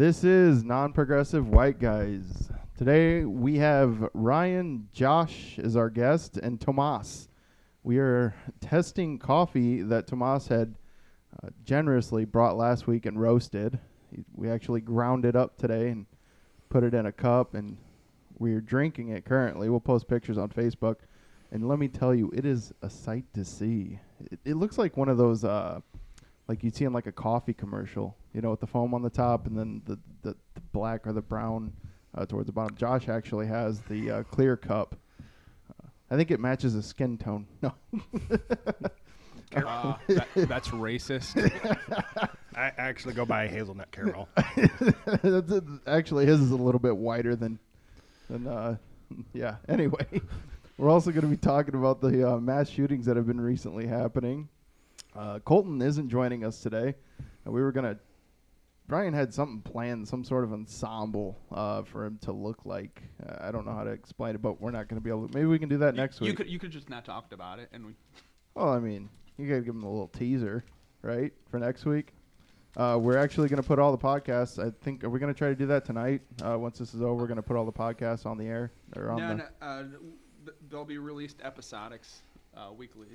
This is non progressive white guys. Today we have Ryan, Josh is our guest, and Tomas. We are testing coffee that Tomas had uh, generously brought last week and roasted. We actually ground it up today and put it in a cup, and we're drinking it currently. We'll post pictures on Facebook. And let me tell you, it is a sight to see. It, it looks like one of those, uh, like you'd see in like a coffee commercial, you know, with the foam on the top and then the, the, the black or the brown uh, towards the bottom. Josh actually has the uh, clear cup. Uh, I think it matches his skin tone. No. Uh, that, that's racist. I actually go by hazelnut caramel. Actually, his is a little bit whiter than, than uh, yeah. Anyway, we're also going to be talking about the uh, mass shootings that have been recently happening. Uh, Colton isn't joining us today, and we were going to. Brian had something planned, some sort of ensemble uh, for him to look like. Uh, I don't know how to explain it, but we're not going to be able to. Maybe we can do that next you week. could you could just not talked about it, and we. Well, I mean, you gotta give him a little teaser, right, for next week. Uh, we're actually gonna put all the podcasts. I think are we gonna try to do that tonight? Uh, once this is over, we're gonna put all the podcasts on the air or on No, the. no, uh, they'll be released episodics uh, weekly.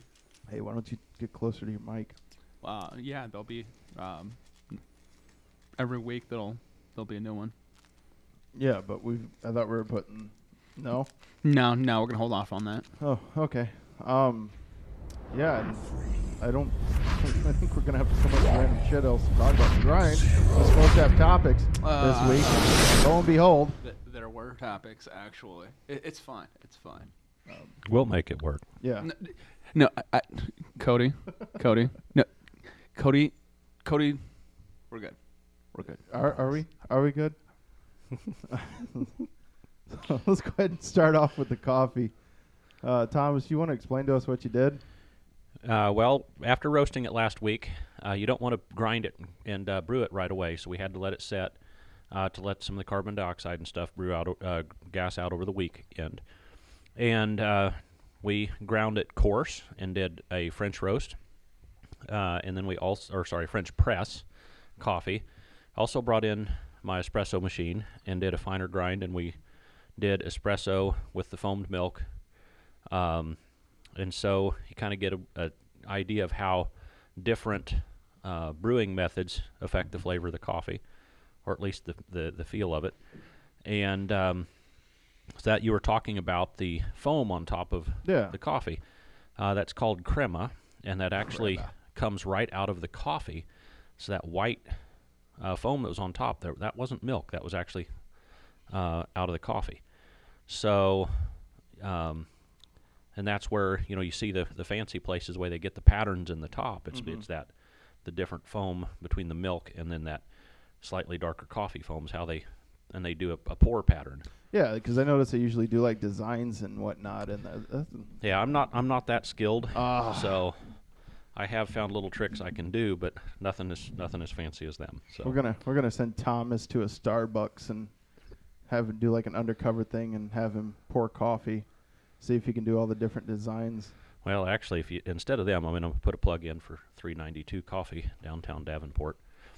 Hey, why don't you get closer to your mic? Uh, yeah, there'll be um, every week. There'll there'll be a new one. Yeah, but we. I thought we were putting. No. No, no, we're gonna hold off on that. Oh, okay. Um, yeah. and I don't. I think we're gonna have to come up with random shit else to talk about. Ryan was supposed to have topics Uh, this week. Lo and behold, Th- there were topics actually. It, it's fine. It's fine. We'll make it work. yeah. No, no I, I, Cody, Cody, no, Cody, Cody, we're good. We're good. Are are we? Are we good? so let's go ahead and start off with the coffee. Uh, Thomas, you want to explain to us what you did? Uh, well, after roasting it last week, uh, you don't want to grind it and uh, brew it right away, so we had to let it set uh, to let some of the carbon dioxide and stuff brew out, uh, gas out over the weekend. And uh, we ground it coarse and did a French roast, uh, and then we also, or sorry, French press coffee. Also brought in my espresso machine and did a finer grind, and we did espresso with the foamed milk. Um, and so you kind of get a, a idea of how different uh, brewing methods affect the flavor of the coffee, or at least the the, the feel of it. And um, that you were talking about the foam on top of Yeah. the coffee. Uh, that's called crema, and that actually Crema. comes right out of the coffee. So that white uh, foam that was on top there, that wasn't milk. That was actually uh, out of the coffee. So, um, and that's where you know you see the the fancy places where they get the patterns in the top. It's it's that the different foam between the milk and then that slightly darker coffee foams. How they and they do a, a pour pattern. Yeah, because I notice they usually do like designs and whatnot, and that, that's, Yeah, I'm not I'm not that skilled. Ah. So I have found little tricks I can do, but nothing is nothing as fancy as them. So we're gonna we're gonna send Thomas to a Starbucks and have him do like an undercover thing and have him pour coffee, see if he can do all the different designs. well, actually, if you instead of them, I'm going to put a plug in for 392 Coffee downtown Davenport.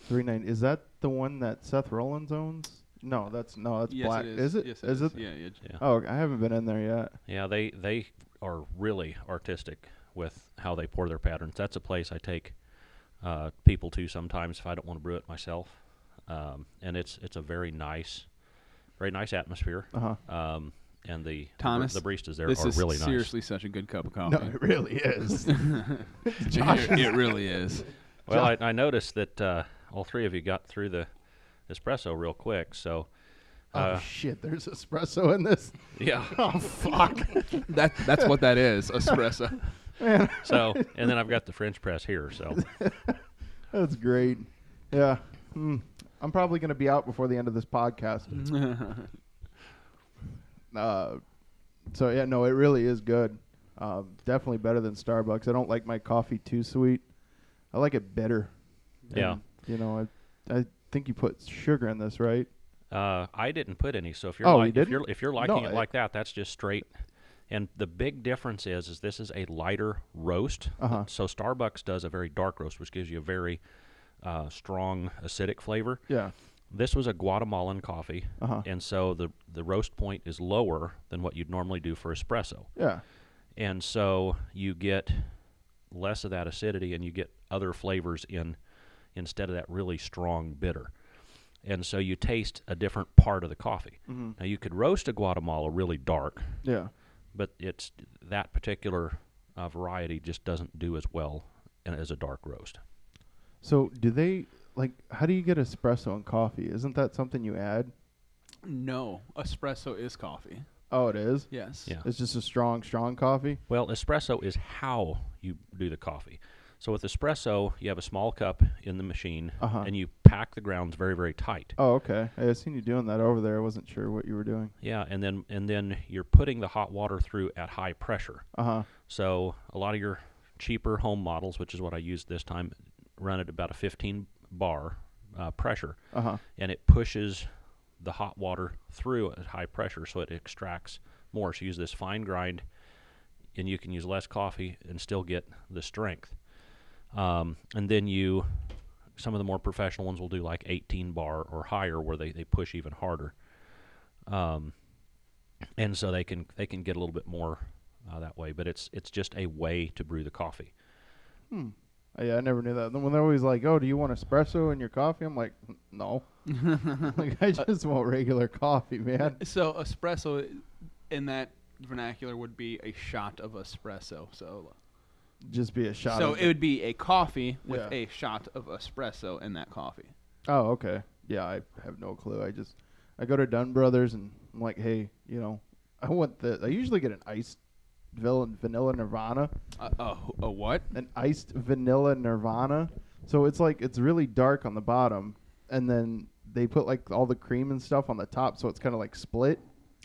Three nine is that the one that Seth Rollins owns? No, that's no, that's yes, black. it is. it? Yes, is it? Yeah, yeah. Yeah. Oh, I haven't been in there yet. Yeah, they they are really artistic with how they pour their patterns. That's a place I take uh, people to sometimes if I don't want to brew it myself, um, and it's it's a very nice, very nice atmosphere. Uh huh. Um, and the the Thomas, the baristas there this are is really nice. seriously such a good cup of coffee. No, it really is. it, it really is. Well, I, I noticed that uh, all three of you got through the espresso real quick. So, oh uh, shit! There's espresso in this. yeah. Oh fuck! That that's what that is. Espresso. Man, So, and then I've got the French press here. So, that's great. Yeah. Hmm. I'm probably gonna be out before the end of this podcast. Uh, so yeah, no, it really is good. Um, definitely better than Starbucks. I don't like my coffee too sweet. I like it bitter. Yeah. And, you know, I I think you put sugar in this, right? uh, I didn't put any. So if you're Oh, you if you're if you're liking No, it I- like that, that's just straight. And the big difference is, is this is a lighter roast. Uh-huh. So Starbucks does a very dark roast, which gives you a very uh, strong acidic flavor. Yeah. This was a Guatemalan coffee, Uh huh. and so the the roast point is lower than what you'd normally do for espresso, Yeah. and so you get less of that acidity, and you get other flavors in instead of that really strong bitter. And so you taste a different part of the coffee. Mm-hmm. Now you could roast a Guatemala really dark, Yeah. but it's that particular uh, variety just doesn't do as well as a dark roast. So do they like? How do you get espresso in coffee? Isn't that something you add? No, espresso is coffee. Oh, it is. Yes. Yeah. It's just a strong, strong coffee. Well, espresso is how you do the coffee. So with espresso, you have a small cup in the machine, Uh-huh. and you pack the grounds very, very tight. Oh, okay. I seen you doing that over there. I wasn't sure what you were doing. Yeah, and then and then you're putting the hot water through at high pressure. Uh huh. So a lot of your cheaper home models, which is what I used this time, run at about a 15 bar uh, pressure, Uh huh. and it pushes the hot water through at high pressure, so it extracts more. So you use this fine grind, and you can use less coffee and still get the strength. Um, and then you, some of the more professional ones will do like 18 bar or higher, where they, they push even harder. Um, and so they can they can get a little bit more uh, that way, but it's it's just a way to brew the coffee. Hmm. Uh, Yeah, I never knew that. Then when they're always like, "Oh, do you want espresso in your coffee?" I'm like, "No." like I just want regular coffee, man. So espresso, in that vernacular, would be a shot of espresso. So, Just be a shot. so of it would be a coffee with Yeah. a shot of espresso in that coffee. Oh, okay. Yeah, I have no clue. I just I go to Dunn Brothers and I'm like, hey, you know, I want the. I usually get an iced vanilla, vanilla Nirvana, Uh, oh, a what? an iced vanilla Nirvana. So it's like it's really dark on the bottom, and then they put like all the cream and stuff on the top, so it's kind of like split.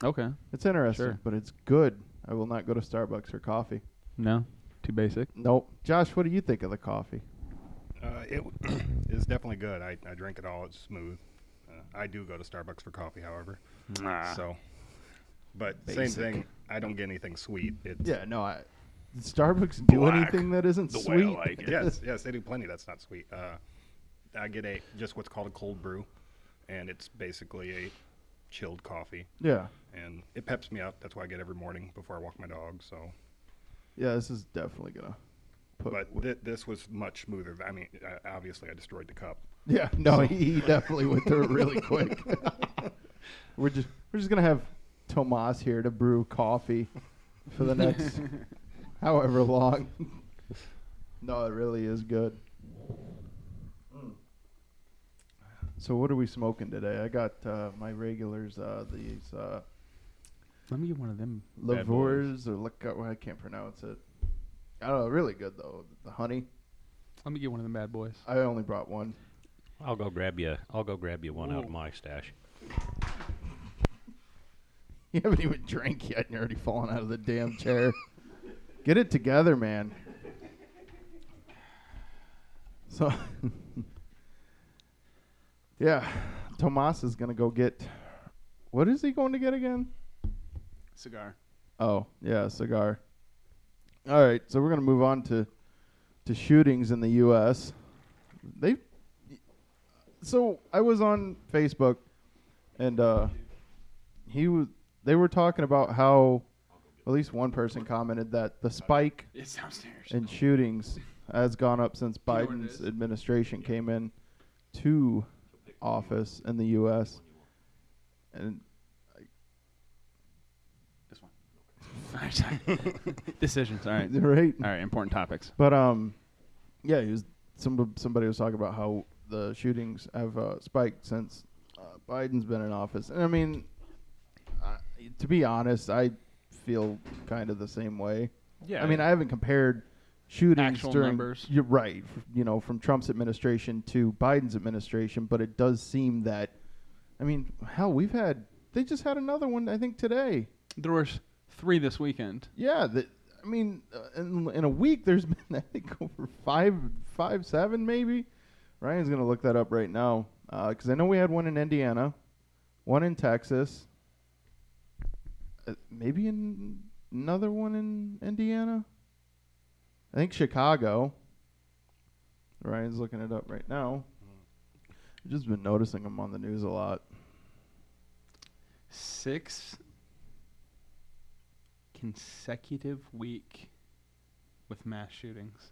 Okay. It's interesting, Sure. but it's good. I will not go to Starbucks for coffee. No, too basic. Nope. Josh, what do you think of the coffee? Uh, it is definitely good. I, I drink it all. It's smooth. Uh, I do go to Starbucks for coffee, however. Nah. So, but same thing. I don't get anything sweet. It's Yeah, no, I. Did Starbucks do anything that isn't the way I sweet? like it. yes, yes, they do plenty. That's not sweet. Uh, I get a just what's called a cold brew, and it's basically a chilled coffee, yeah. and it peps me up. That's why I get every morning before I walk my dog. So, Yeah, this is definitely gonna put. but thi- this was much smoother. I mean, uh, obviously, I destroyed the cup. yeah, no, he, he definitely went through it really quick. we're just we're just gonna have Tomas here to brew coffee for the next however long. no, it really is good. So what are we smoking today? I got uh, my regulars. Uh, these uh, Let me get one of them. bad boys. Lavors or look, I can't pronounce it. I don't know. Really good though. The honey. Let me get one of them bad boys. I only brought one. I'll go grab you. I'll go grab you one out of my stash. You haven't even drank yet, and you're already falling out of the damn chair. Get it together, man. So, yeah, Tomas is gonna go get. What is he going to get again? Cigar. Oh, yeah, cigar. All right, so we're gonna move on to to shootings in the U.S. They. So I was on Facebook, and uh, he was. They were talking about how, at least one person commented that the spike It's downstairs. in shootings has gone up since know what it Biden's is? administration came in to office in the U.S. And This one. All right, sorry. Decisions. All right. right, All right. Important topics. But um, yeah, he was some somebody was talking about how the shootings have uh, spiked since uh, Biden's been in office, and I mean, to be honest, I feel kind of the same way. Yeah. I mean, I haven't compared shootings Actual during. numbers. You're right. f- You know, from Trump's administration to Biden's administration, but it does seem that, I mean, hell, we've had. They just had another one, I think, today. there was three this weekend. Yeah, the, I mean, uh, in, in a week, there's been I think over five, five, seven, maybe. Ryan's gonna look that up right now because I know we had one in Indiana, one in Texas, uh, maybe in another one in Indiana. I think Chicago. Ryan's looking it up right now. I've just been noticing them on the news a lot. Six consecutive week with mass shootings.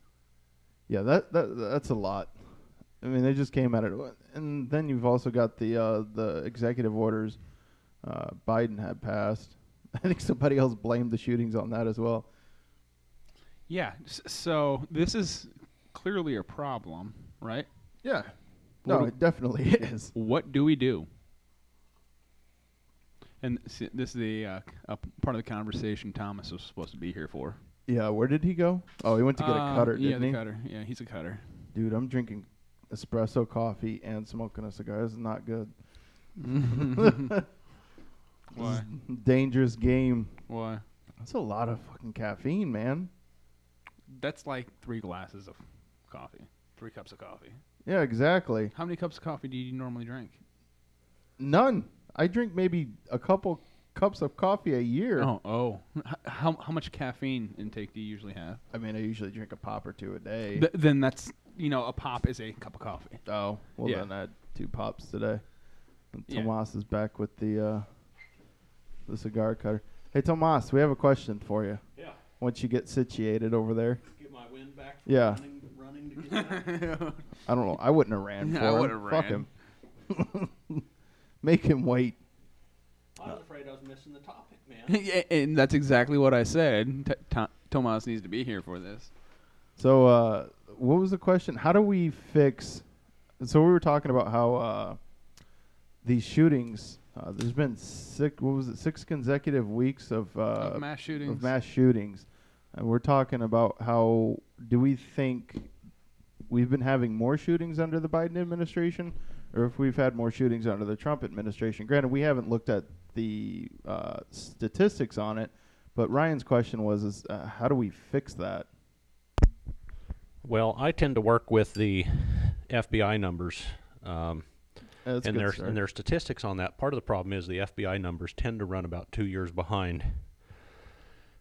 Yeah, that, that that's a lot. I mean, they just came at it, and then you've also got the uh, the executive orders uh, Biden had passed. I think somebody else blamed the shootings on that as well. Yeah. So this is clearly a problem, right? Yeah, no, What do- it definitely is. What do we do? And this is the uh, part of the conversation Thomas was supposed to be here for. Yeah, where did he go? Oh, he went to get a Um, cutter, Yeah, didn't the he? cutter. Yeah, he's a cutter. Dude, I'm drinking espresso coffee and smoking a cigar. This is not good. Why? Dangerous game. Why? That's a lot of fucking caffeine, man. That's like three glasses of coffee, three cups of coffee. Yeah, exactly. How many cups of coffee do you normally drink? None. I drink maybe a couple cups of coffee a year. Oh, oh. H- How how much caffeine intake do you usually have? I mean, I usually drink a pop or two a day. Th- then that's you know a pop is a cup of coffee. oh, well Yeah. then I had two pops today. And Yeah. Tomas is back with the uh, the cigar cutter. Hey, Tomas, we have a question for you. Yeah. Once you get situated over there, Get my wind back. Yeah. Running, running to get back. I don't know. I wouldn't have ran for I him. would've Fuck ran. him. Make him wait. I was afraid I was missing the topic, man. Yeah, and that's exactly what I said. T- T- Tomas needs to be here for this. So, uh, what was the question? How do we fix? So we were talking about how uh, these shootings. Uh, there's been six. What was it? Six consecutive weeks of, uh, Of mass shootings. of mass shootings, and we're talking about how do we think we've been having more shootings under the Biden administration, or if we've had more shootings under the Trump administration. Granted, we haven't looked at the uh, statistics on it, but Ryan's question was: is uh, how do we fix that? Well, I tend to work with the FBI numbers um, and their start. and their statistics on that. Part of the problem is the FBI numbers tend to run about two years behind.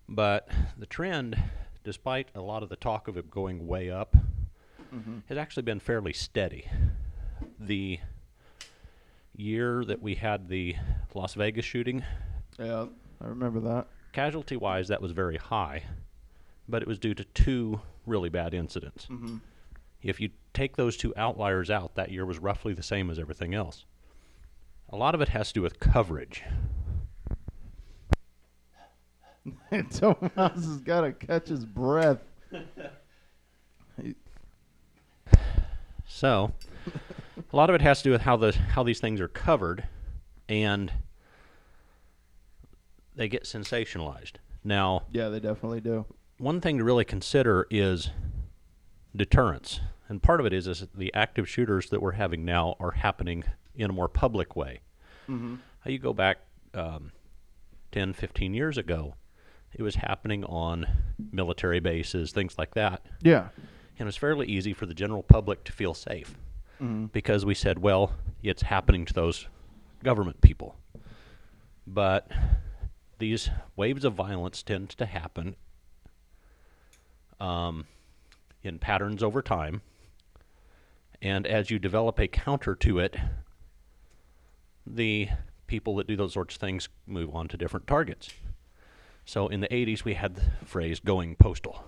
But the trend, despite a lot of the talk of it going way up, Mhm. has actually been fairly steady. The year that we had the Las Vegas shooting, Yeah, I remember that. casualty wise, that was very high, but it was due to two really bad incidents. Mm-hmm. If you take those two outliers out, that year was roughly the same as everything else. A lot of it has to do with coverage. Tomas has got to catch his breath. So, a lot of it has to do with how the how these things are covered, and they get sensationalized. Now, yeah, they definitely do. one thing to really consider is deterrence, and part of it is is the active shooters that we're having now are happening in a more public way. Mm-hmm. How you go back um, 10, 15 years ago, it was happening on military bases, things like that. Yeah. And it was fairly easy for the general public to feel safe Mm-hmm. because we said, well, it's happening to those government people. But these waves of violence tend to happen um, in patterns over time. And as you develop a counter to it, the people that do those sorts of things move on to different targets. So in the 80s, we had the phrase going postal.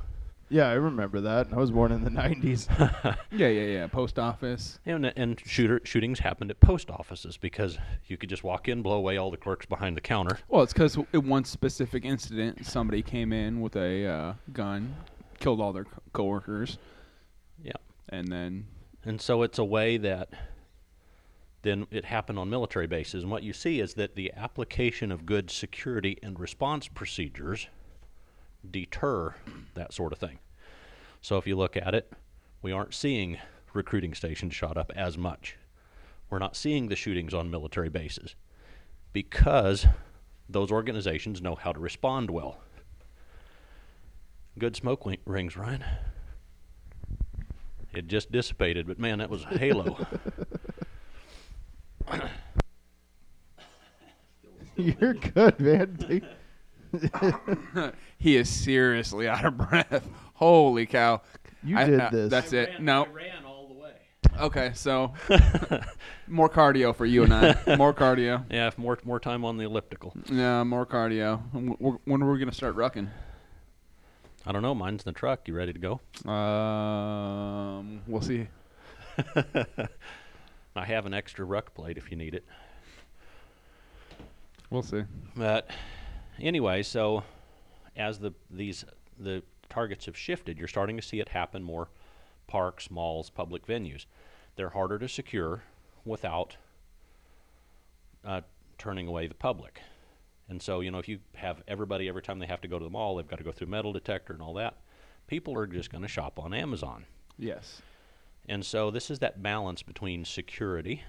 Yeah, I remember that. I was born in the 90s. Yeah, yeah, yeah. Post office. And, and shooter shootings happened at post offices because you could just walk in, blow away all the clerks behind the counter. Well, it's because in one specific incident, somebody came in with a uh, gun, killed all their co- coworkers, Yeah. and then And so it's a way that then it happened on military bases. And what you see is that the application of good security and response procedures deter that sort of thing. So if you look at it, we aren't seeing recruiting stations shot up as much. We're not seeing the shootings on military bases because those organizations know how to respond well. Good smoke wi- rings, Ryan. It just dissipated, but man, that was a halo. You're good, man. Take- he is seriously out of breath. Holy cow! You I- did uh, this. That's it. No, ran all the way. Okay, so more cardio for you and I. More cardio. Yeah, more more time on the elliptical. Yeah, more cardio. When when are we gonna start rucking? I don't know. Mine's in the truck. You ready to go? Um, we'll see. I have an extra ruck plate if you need it. We'll see. But anyway, so as the these the targets have shifted, you're starting to see it happen more parks, malls, public venues. They're harder to secure without uh, turning away the public. And so, you know, if you have everybody every time they have to go to the mall, they've got to go through metal detector and all that. People are just going to shop on Amazon. Yes. And so this is that balance between security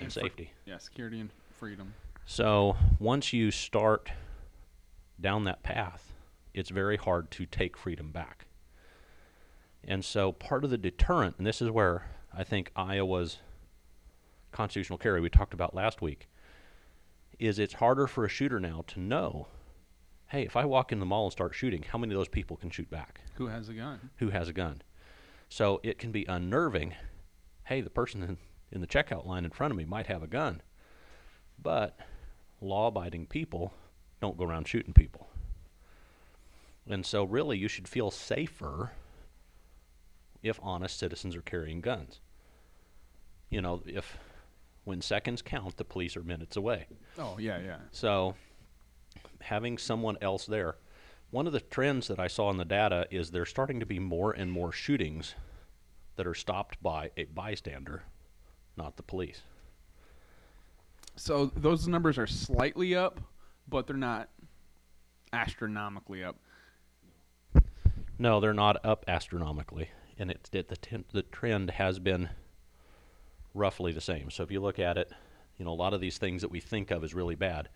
and fr- safety. Yeah, security and freedom. So once you start down that path, it's very hard to take freedom back. And so part of the deterrent, and this is where I think Iowa's constitutional carry we talked about last week, is it's harder for a shooter now to know, hey, if I walk in the mall and start shooting, how many of those people can shoot back? Who has a gun? Who has a gun? So it can be unnerving. Hey, the person in, in the checkout line in front of me might have a gun. But law abiding people don't go around shooting people. And so, really, you should feel safer if honest citizens are carrying guns. You know, if when seconds count, the police are minutes away. Oh yeah, yeah. So, having someone else there. One of the trends that I saw in the data is there's starting to be more and more shootings that are stopped by a bystander, not the police. So those numbers are slightly up, but they're not astronomically up. No, they're not up astronomically, and it's it, the ten, the trend has been roughly the same. So if you look at it, you know a lot of these things that we think of as really bad,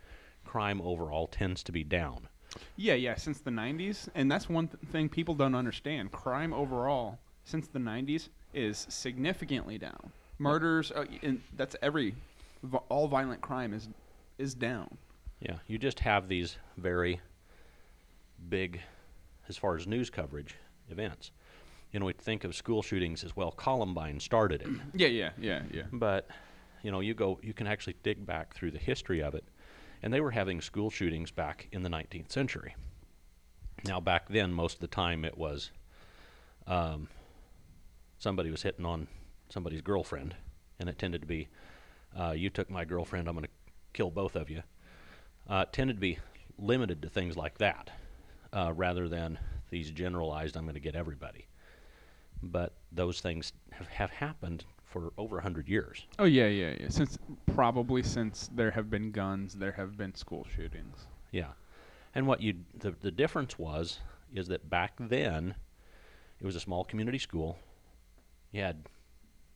crime overall tends to be down. Yeah, yeah, since the 90s, and that's one th- thing people don't understand. Crime overall since the 90s is significantly down. Murders, uh, and that's every all violent crime is is down. Yeah, you just have these very big, as far as news coverage, events. You know, we think of school shootings as well. Columbine started it, Yeah, yeah, yeah, yeah. but you know, you go, you can actually dig back through the history of it, and they were having school shootings back in the 19th century. Now, back then, most of the time it was um, somebody was hitting on somebody's girlfriend, and it tended to be, uh, "You took my girlfriend, I'm going to kill both of you." Uh, tended to be limited to things like that, uh, rather than these generalized, "I'm going to get everybody." But those things have, have happened for over a hundred years. Oh yeah, yeah, yeah. Since probably since there have been guns, there have been school shootings. Yeah, and what you the the difference was is that back then, it was a small community school. You had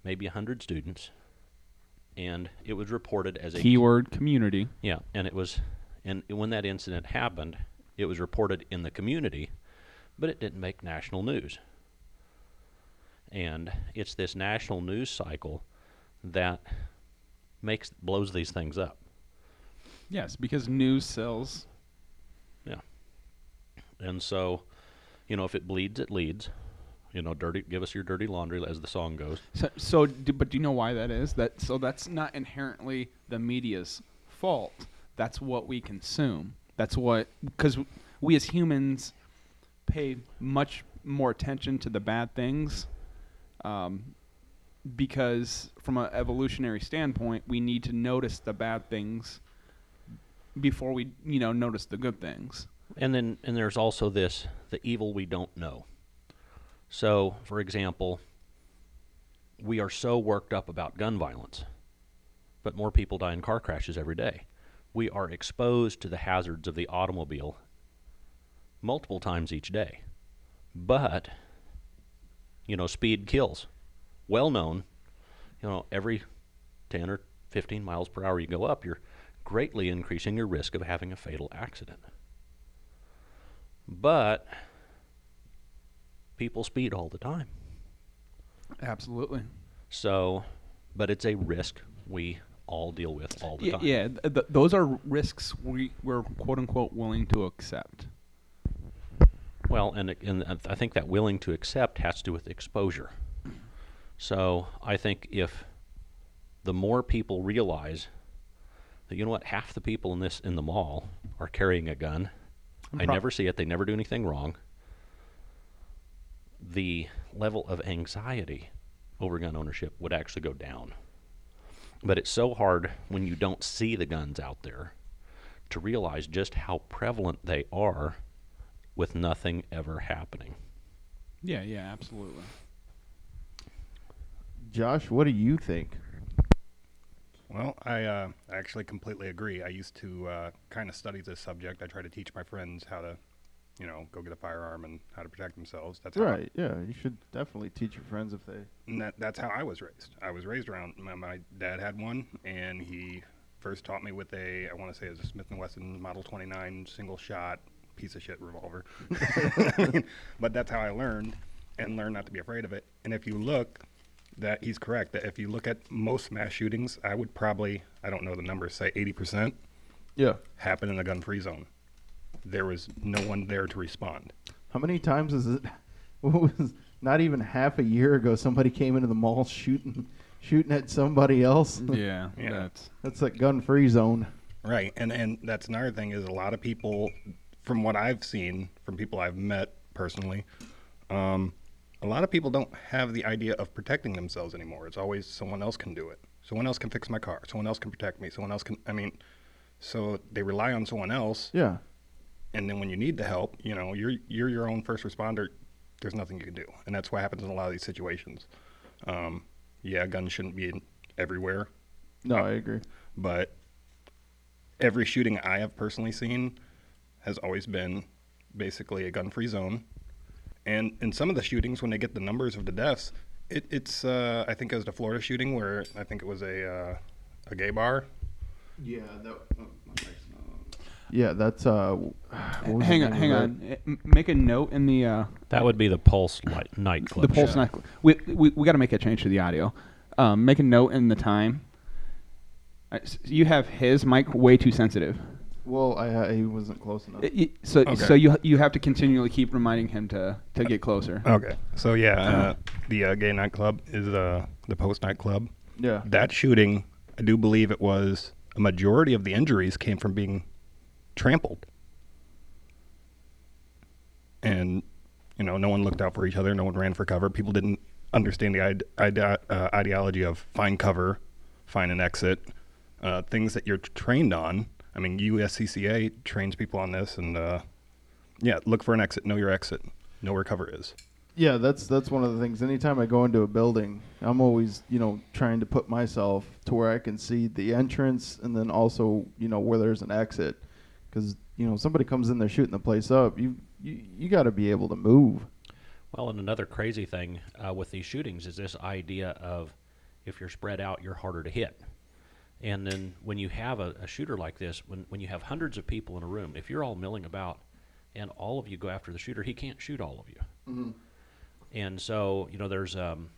maybe a hundred students, and it was reported as a Keyword community. yeah, and it was, and when that incident happened, it was reported in the community, but it didn't make national news. And it's this national news cycle that makes blows these things up. Yes, because news sells. Yeah. And so, you know, if it bleeds, it leads. You know, dirty. Give us your dirty laundry, as the song goes. So, so do, but do you know why that is? That so that's not inherently the media's fault. That's what we consume. That's what because we as humans pay much more attention to the bad things. Um, because from an evolutionary standpoint, we need to notice the bad things before we, you know, notice the good things. And then, and there's also this: the evil we don't know. So, for example, we are so worked up about gun violence, but more people die in car crashes every day. We are exposed to the hazards of the automobile multiple times each day. But, you know, speed kills. Well known, you know, every 10 or 15 miles per hour you go up, you're greatly increasing your risk of having a fatal accident. But people speed all the time. Absolutely. So, but it's a risk we all deal with all the Yeah, time. yeah th- th- those are risks we, we're quote unquote willing to accept. Well, and and I think that willing to accept has to do with exposure. So I think if the more people realize that you know what, half the people in this in the mall are carrying a gun. I never see it. They never do anything wrong. The level of anxiety over gun ownership would actually go down. But it's so hard when you don't see the guns out there to realize just how prevalent they are with nothing ever happening. Yeah, yeah, absolutely. Josh, what do you think? Well, I uh, actually completely agree. I used to uh, kind of study this subject. I try to teach my friends how to, you know, go get a firearm and how to protect themselves. That's how Right. Yeah, you should definitely teach your friends if they. that, that's how I was raised. I was raised around. My, my dad had one, and he first taught me with a I want to say it's a Smith and Wesson Model 29 single shot piece of shit revolver. but that's how I learned, and learned not to be afraid of it. And if you look, that he's correct. That if you look at most mass shootings, I would probably I don't know the numbers say 80 percent Yeah. happen in a gun-free zone. There was no one there to respond. How many times is it? What was not even half a year ago? Somebody came into the mall shooting, shooting at somebody else. Yeah, Yeah. that's That's a gun-free zone. Right, and and that's another thing is a lot of people, from what I've seen, from people I've met personally, um, a lot of people don't have the idea of protecting themselves anymore. It's always someone else can do it. Someone else can fix my car. Someone else can protect me. Someone else can. I mean, so they rely on someone else, Yeah. And then when you need the help, you know, you're you're your own first responder. There's nothing you can do, and that's what happens in a lot of these situations. Um, yeah, guns shouldn't be everywhere, No, I agree. but every shooting I have personally seen has always been basically a gun-free zone. And in some of the shootings, when they get the numbers of the deaths, it, it's uh, I think it was the Florida shooting where I think it was a uh, a gay bar. Yeah. That. Yeah, that's uh. what was the hang on, hang on. M- Make a note in the uh, That would be the Pulse light, nightclub. the pulse show. night. We we, we got to make a change to the audio. Um, make a note in the time. Uh, s- You have his mic way too sensitive. Well, I, I he wasn't close enough. It- it- so Okay. so you you have to continually keep reminding him to to get closer. Okay, so yeah, uh, the uh, gay nightclub is uh, the Pulse nightclub. yeah. That shooting, I do believe it was a majority of the injuries came from being trampled. And, you know, no one looked out for each other. No one ran for cover. People didn't understand the ide- uh, ideology of find cover, find an exit, uh, things that you're trained on. I mean, USCCA trains people on this. And, uh, yeah, look for an exit, know your exit, know where cover is. Yeah, that's that's one of the things. Anytime I go into a building, I'm always you know trying to put myself to where I can see the entrance and then also you know where there's an exit, because you know somebody comes in there shooting the place up. You you, you got to be able to move. Well, and another crazy thing uh, with these shootings is this idea of if you're spread out, you're harder to hit. And then when you have a, a shooter like this, when, when you have hundreds of people in a room, if you're all milling about and all of you go after the shooter, he can't shoot all of you. And so, you know, there's um,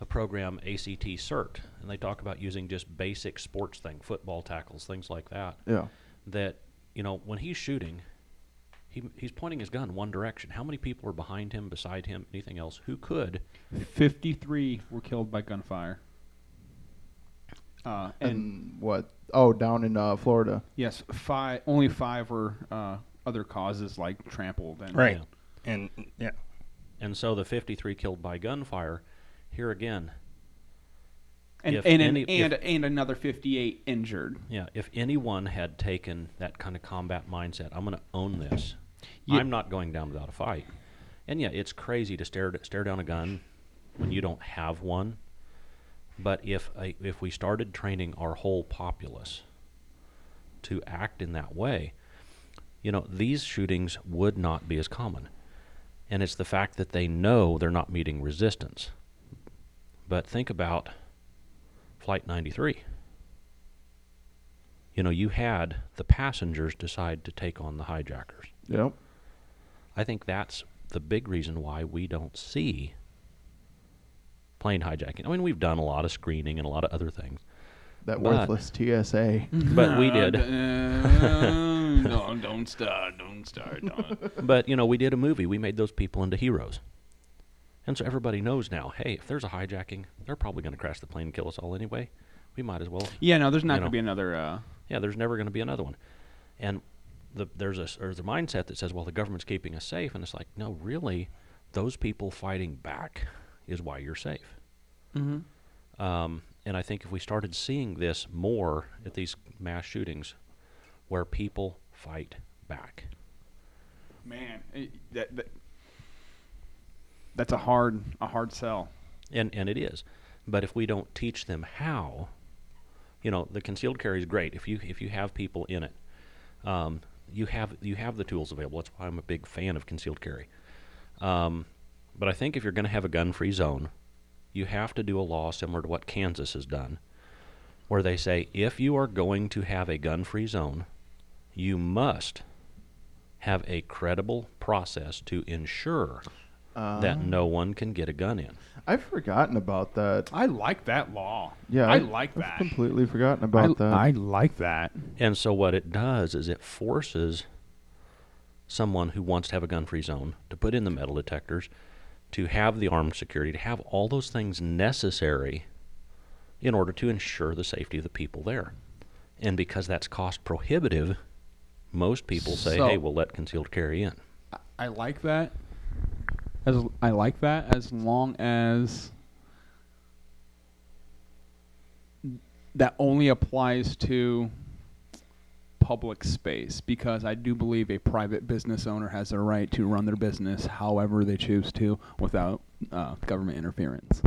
a program, ACT CERT, and they talk about using just basic sports thing, football tackles, things like that Yeah. that you know when he's shooting he, he's pointing his gun one direction how many people are behind him beside him anything else who could Fifty-three were killed by gunfire. Uh, and, And what? Oh, down in uh, Florida. yes, five. Only five were uh, other causes like trampled and Right. Yeah. And, yeah. and so the 53 killed by gunfire here again and If and, any- an, if- and and another fifty-eight injured. yeah if anyone had taken that kind of combat mindset i'm going to own this Yeah. i'm not going down without a fight and yeah it's crazy to stare stare down a gun when you don't have one but if a, if we started training our whole populace to act in that way you know, these shootings would not be as common. And it's the fact that they know they're not meeting resistance. But think about Flight 93. You know, you had the passengers decide to take on the hijackers. Yep. I think that's the big reason why we don't see plane hijacking. I mean, we've done a lot of screening and a lot of other things. That But- worthless TSA. But we did. Uh, no, don't start. Don't start. Don't. But you know, we did a movie. We made those people into heroes, And so everybody knows now, hey, if there's a hijacking, they're probably going to crash the plane and kill us all anyway. We might as well. Yeah, no, there's not You going to be another. Uh, Yeah, there's never going to be another one. And the, there's a there's a mindset that says, well, the government's keeping us safe, and it's like, no, really, those people fighting back is why you're safe. mm-hmm. Um, and I think if we started seeing this more at these mass shootings, where people fight back, Man, that, that that's a hard a hard sell. and and it is, but if we don't teach them how, you know, the concealed carry is great. If you if you have people in it, um, you have you have the tools available. That's why I'm a big fan of concealed carry. Um, but I think if you're going to have a gun-free zone, you have to do a law similar to what Kansas has done, where they say if you are going to have a gun-free zone, you must have a credible process to ensure Uh, that no one can get a gun in. I've forgotten about that. I like that law. Yeah, I, I- like I've that. completely forgotten about I, that. I like that. And so what it does is it forces someone who wants to have a gun-free zone to put in the metal detectors, to have the armed security, to have all those things necessary in order to ensure the safety of the people there. And because that's cost prohibitive, most people say, So- "Hey, we'll let concealed carry in." I- I like that. As I like that as long as that only applies to public space because I do believe a private business owner has the right to run their business however they choose to without uh, government interference.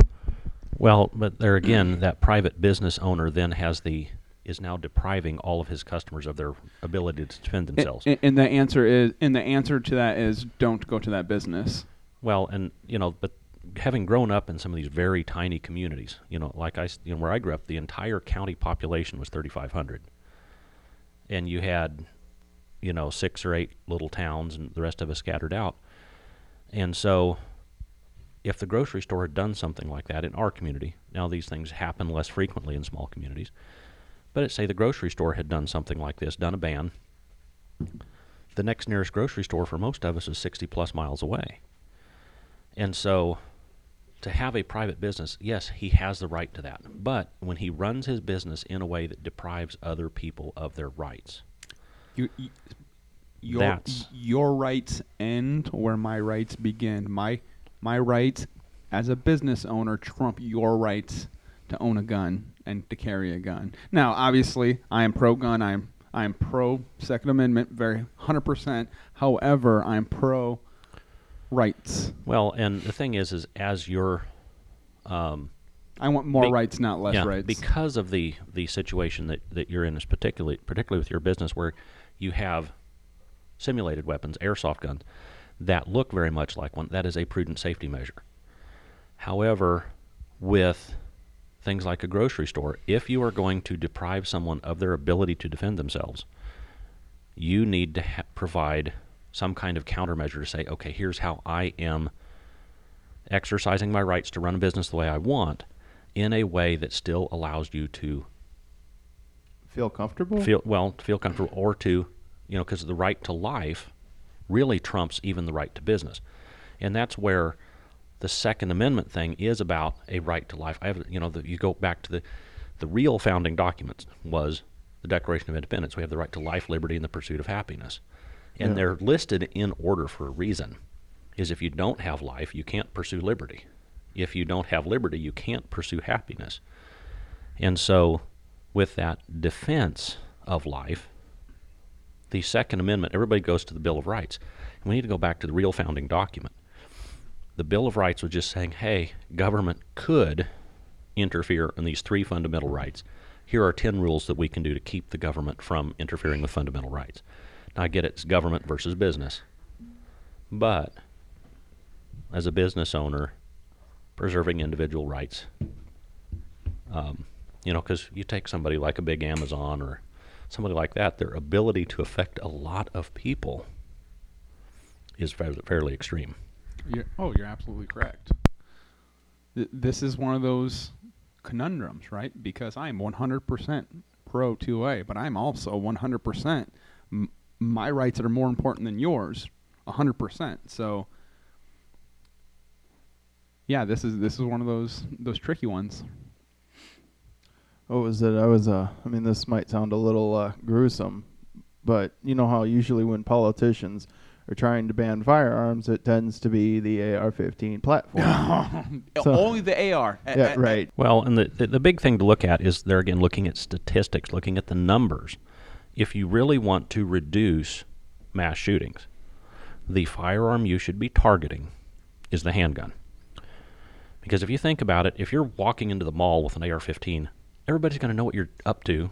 Well, but there again, that private business owner then has the is now depriving all of his customers of their ability to defend themselves. a- And the answer is, and the answer to that is, don't go to that business. Well, and you know, but having grown up in some of these very tiny communities, you know, like I, you know, where I grew up, the entire county population was 3,500, and you had, you know, six or eight little towns, and the rest of us scattered out. And so, if the grocery store had done something like that in our community, now these things happen less frequently in small communities, but say the grocery store had done something like this, done a ban. The next nearest grocery store for most of us is 60 plus miles away. And so to have a private business, yes, he has the right to that. But when he runs his business in a way that deprives other people of their rights, You, you, your, That's- your rights end where my rights begin. My my rights as a business owner trump your rights to own a gun and to carry a gun. Now, obviously, I am pro gun. I am I am pro Second Amendment, very hundred percent. However, I'm pro rights. well, and the thing is, is as your um, I want more Be- rights, not less yeah, rights. because of the the situation that, that you're in, is particularly particularly with your business where you have simulated weapons, airsoft guns that look very much like one. That is a prudent safety measure. However, with things like a grocery store, if you are going to deprive someone of their ability to defend themselves, you need to ha- provide some kind of countermeasure to say, okay, here's how I am exercising my rights to run a business the way I want in a way that still allows you to Feel comfortable? feel well, feel comfortable, or to, you know, because the right to life really trumps even the right to business, and that's where the Second Amendment thing is about a right to life. I have, you know, the, you go back to the the real founding documents was the Declaration of Independence. We have the right to life, liberty, and the pursuit of happiness, and Yeah. they're listed in order for a reason. Is if you don't have life, you can't pursue liberty. If you don't have liberty, you can't pursue happiness. And so, with that defense of life, the Second Amendment, everybody goes to the Bill of Rights. And we need to go back to the real founding document. The Bill of Rights was just saying, hey, government could interfere in these three fundamental rights. Here are 10 rules that we can do to keep the government from interfering with fundamental rights. I get it's government versus business. But as a business owner, preserving individual rights, um, you know, because you take somebody like a big Amazon or somebody like that, their ability to affect a lot of people is fairly, fairly extreme. You're, oh, you're absolutely correct. Th- this is one of those conundrums, right? Because I'm 100% pro 2A, but I'm also 100% m- my rights that are more important than yours, 100%. So Yeah, this is this is one of those those tricky ones. What was it? I was uh I mean this might sound a little uh, gruesome, but you know how usually when politicians are trying to ban firearms, it tends to be the AR-15 platform. So- Only the AR. Yeah, right. Well, and the, the the big thing to look at is there again looking at statistics, looking at the numbers. If you really want to reduce mass shootings, the firearm you should be targeting is the handgun. Because if you think about it, if you're walking into the mall with an AR-15, everybody's going to know what you're up to.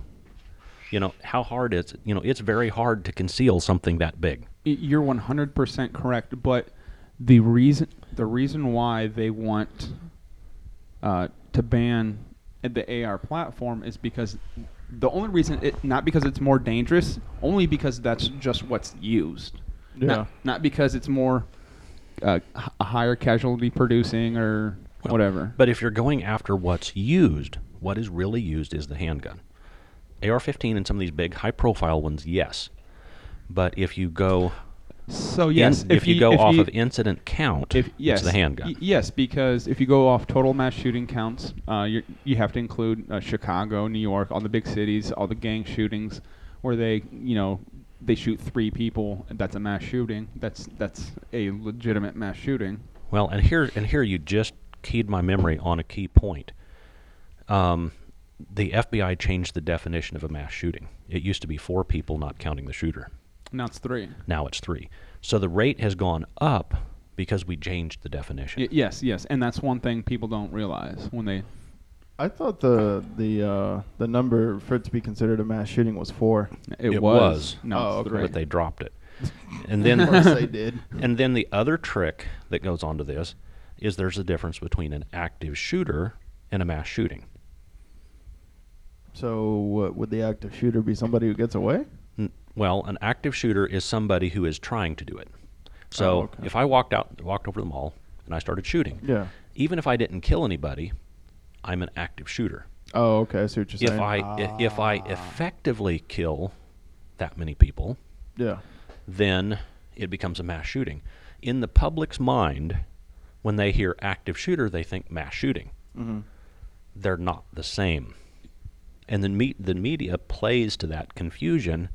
You know how hard is it? You know it's very hard to conceal something that big. You're 100% correct, but the reason the reason why they want uh, to ban the AR platform is because the only reason it not because it's more dangerous, only because that's just what's used. Yeah. Not, not because it's more uh, a higher casualty producing or Well, whatever. But if you're going after what's used, what is really used is the handgun. AR-15 and some of these big high-profile ones, yes. But if you go, So in- yes, if, you, go if off you- of incident count, if yes, it's the handgun. y- yes, because if you go off total mass shooting counts, uh, you you have to include uh, Chicago, New York, all the big cities, all the gang shootings, where they you know they shoot three people. That's a mass shooting. That's that's a legitimate mass shooting. Well, and here and here you just keyed my memory on a key point. Um, the FBI changed the definition of a mass shooting. It used to be four people, not counting the shooter. Now it's three. Now it's three. So the rate has gone up because we changed the definition. Y- yes, yes, and that's one thing people don't realize when they. I thought the the uh, the number for it to be considered a mass shooting was four. It, It was. was. Now Oh, okay. three. but they dropped it. And then they did. and then the other trick that goes onto this is there's a difference between an active shooter and a mass shooting. So what, would the active shooter be somebody who gets away? Well, an active shooter is somebody who is trying to do it. So Oh, okay. if I walked out, walked over the mall, and I started shooting, Yeah. even if I didn't kill anybody, I'm an active shooter. Oh, okay. I see what you're If saying. I i- if I effectively kill that many people, yeah. then it becomes a mass shooting. In the public's mind, when they hear active shooter, they think mass shooting. Mm-hmm. They're not the same. And then me- the media plays to that confusion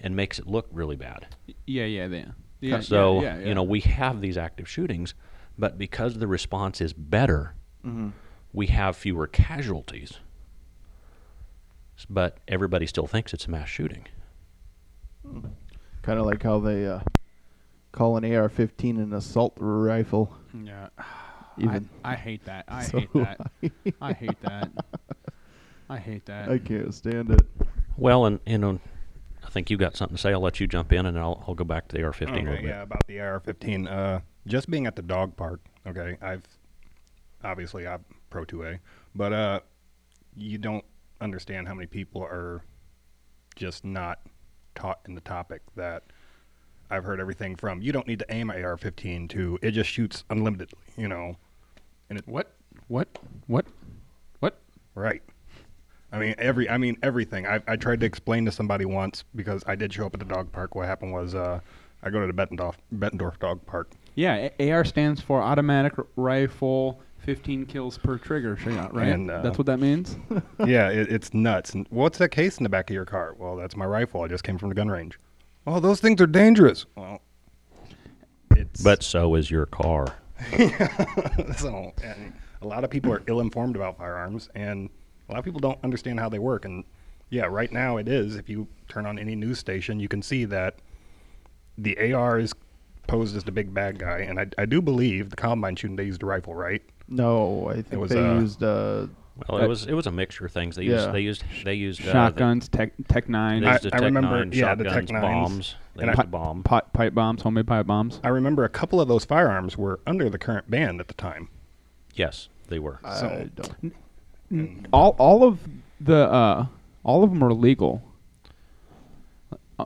and makes it look really bad. Yeah, yeah, yeah. yeah so, yeah, yeah, you know, we have these active shootings, but because the response is better, Mm-hmm. we have fewer casualties. But everybody still thinks it's a mass shooting. Kind of like how they uh, call an AR-15 an assault rifle. Yeah. Even I, I hate that. I So hate that. I hate that. I hate that. I can't stand it. Well, and you know, I think you got something to say. I'll let you jump in, and I'll, I'll go back to the AR-15 a Okay, little bit. yeah, about the AR-15. Uh, just being at the dog park. Okay, I've obviously I'm pro 2A, but uh, you don't understand how many people are just not taught in the topic that I've heard everything from. You don't need to aim at AR-15 to it just shoots unlimitedly. You know, and it, What? What? What? What? Right. I mean every. I mean everything. I, I tried to explain to somebody once because I did show up at the dog park. What happened was uh, I go to the Bettendorf Bettendorf Dog Park. Yeah, A- AR stands for automatic r- rifle, 15 kills per trigger shot, right? And, uh, That's what that means. yeah, it, it's nuts. And what's that case in the back of your car? Well, that's my rifle. I just came from the gun range. Oh, those things are dangerous. Well, it's But so is your car. so and a lot of people are ill-informed about firearms, and a lot of people don't understand how they work. And yeah, right now it is. If you turn on any news station, you can see that the AR is posed as the big bad guy, and I, I do believe the Columbine shooting they used a rifle, right? No, I think was, they uh, used uh, Well, it was it was a mixture of things. They Yeah. used they used they used uh, the- Shotguns, tech, tech 9, They I- used the I Tech remember- 9 yeah, the Tech shotguns, 9s. bombs. They And used I- a bomb. pipe, pipe bombs, homemade pipe bombs. I remember a couple of those firearms were under the current ban at the time. Yes, they were. So- I don't. N- all, all of the, uh, all of them are legal. Uh,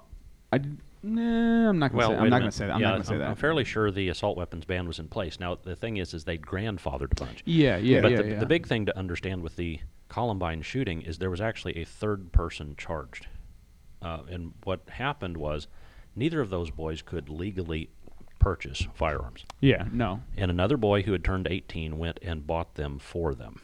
I, nah, I'm not gonna well, say. wait I'm a not gonna say that. I'm yeah, not gonna say I'm, that. I'm fairly sure the assault weapons ban was in place. Now the thing is, is they grandfathered a bunch. Yeah, yeah, but yeah, the, yeah. the big thing to understand with the Columbine shooting is there was actually a third person charged, uh, and what happened was neither of those boys could legally purchase firearms. Yeah, no. And another boy who had turned 18 went and bought them for them.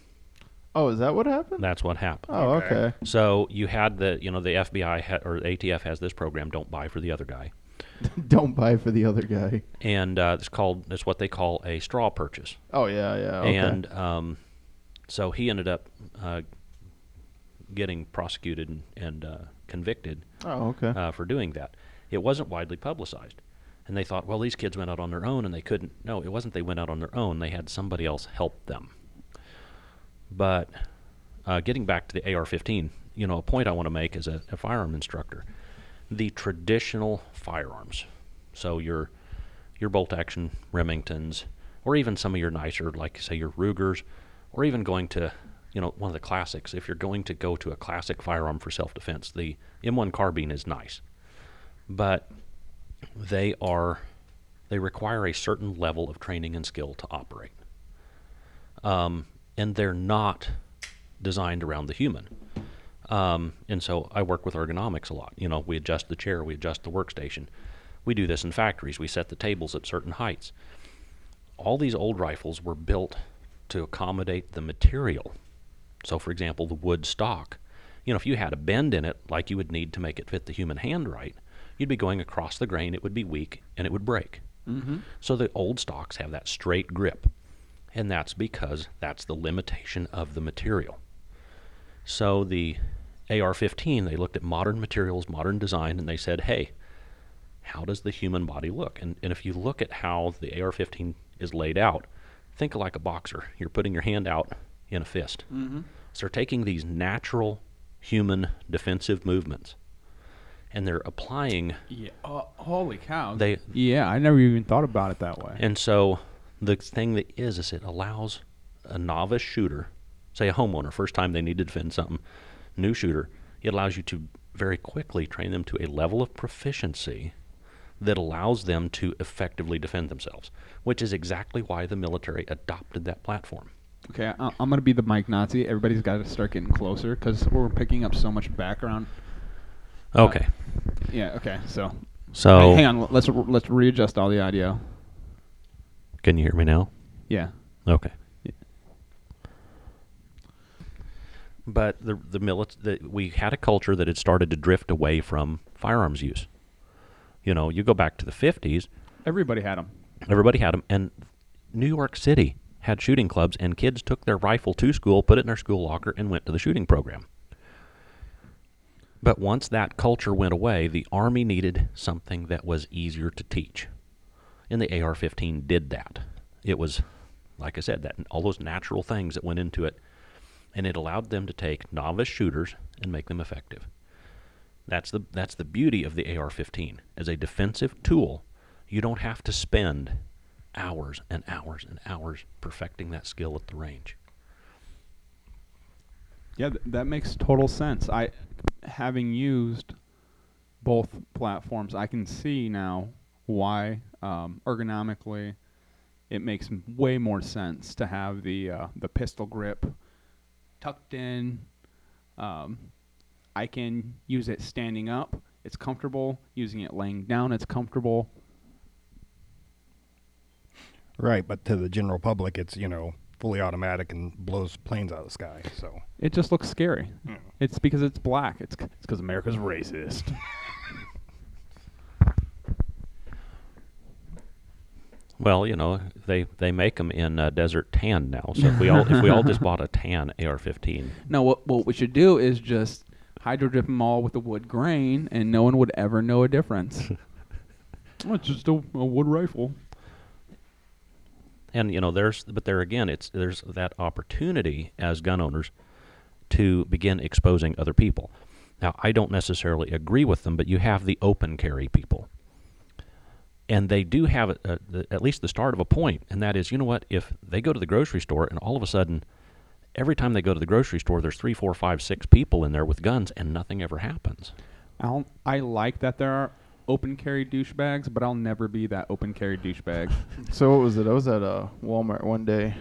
Oh, is that what happened? That's what happened. Oh, Okay. okay. So you had the, you know, the FBI ha- or ATF has this program, don't buy for the other guy. Don't buy for the other guy. And uh, it's called, it's what they call a straw purchase. Oh yeah, yeah. Okay. And um, so he ended up uh, getting prosecuted and, and uh, convicted oh, okay. uh, for doing that. It wasn't widely publicized. And they thought, well, these kids went out on their own and they couldn't. No, it wasn't they went out on their own. They had somebody else help them. But uh, getting back to the AR 15, you know, a point I want to make as a, a firearm instructor the traditional firearms, so your, your bolt action Remingtons, or even some of your nicer, like, say, your Rugers, or even going to, you know, one of the classics. If you're going to go to a classic firearm for self defense, the M1 carbine is nice. But they are they require a certain level of training and skill to operate um, and they're not designed around the human. Um, and so i work with ergonomics a lot. You know we adjust the chair we adjust the workstation. We do this in factories. We set the tables at certain heights. All these old rifles were built to accommodate the material. So for example the wood stock. You know if you had a bend in it like you would need to make it fit the human hand right you'd be going across the grain, it would be weak, and it would break. Mm-hmm. So the old stocks have that straight grip, and that's because that's the limitation of the material. So the AR-15, they looked at modern materials, modern design, and they said, "Hey, how does the human body look?" And, and if you look at how the AR-15 is laid out, think like a boxer. You're putting your hand out in a fist. Mm-hmm. So they're taking these natural human defensive movements, and they're applying Yeah. Oh, holy cow. they yeah, I never even thought about it that way. And so the thing that is is it allows a novice shooter, say a homeowner, first time they need to defend something, new shooter, it allows you to very quickly train them to a level of proficiency that allows them to effectively defend themselves, which is exactly why the military adopted that platform. Okay, I, I'm gonna be the mic Nazi. Everybody's got to start getting closer because we're picking up so much background. Okay. Uh, yeah. Okay. So. So hang on. Let's let's readjust all the audio. Can you hear me now? Yeah. Okay. Yeah. But the the milit- the, we had a culture that had started to drift away from firearms use. You know, you go back to the 50s, Everybody had them. everybody had them, and New York City had shooting clubs, and kids took their rifle to school, put it in their school locker, and went to the shooting program. But once that culture went away, the Army needed something that was easier to teach. And the AR 15 did that. It was, like I said, that all those natural things that went into it, and it allowed them to take novice shooters and make them effective. That's the, that's the beauty of the AR 15. As a defensive tool, you don't have to spend hours and hours and hours perfecting that skill at the range. Yeah, th- that makes total sense. I, having used both platforms, I can see now why um, ergonomically it makes m- way more sense to have the uh, the pistol grip tucked in. Um, I can use it standing up. It's comfortable. Using it laying down, it's comfortable. Right, but to the general public, it's you know fully automatic and blows planes out of the sky. So It just looks scary. mm. It's because it's black. It's c- it's because America's racist. Well, you know, they, they make them in uh, desert tan now. So if we all if we all just bought a tan AR-15, No, what what we should do is just hydro dip them all with a wood grain, and no one would ever know a difference. it's just a, a wood rifle. and you know, there's but there again, it's there's that opportunity as gun owners to begin exposing other people. Now, I don't necessarily agree with them, but you have the open carry people. And they do have a, a, the, at least the start of a point, and that is, you know what? If they go to the grocery store and all of a sudden, every time they go to the grocery store, there's three, four, five, six people in there with guns, and nothing ever happens. I'll, I like that there are open carry douchebags, but I'll never be that open carry douchebag. So what was it? I was at a Walmart one day,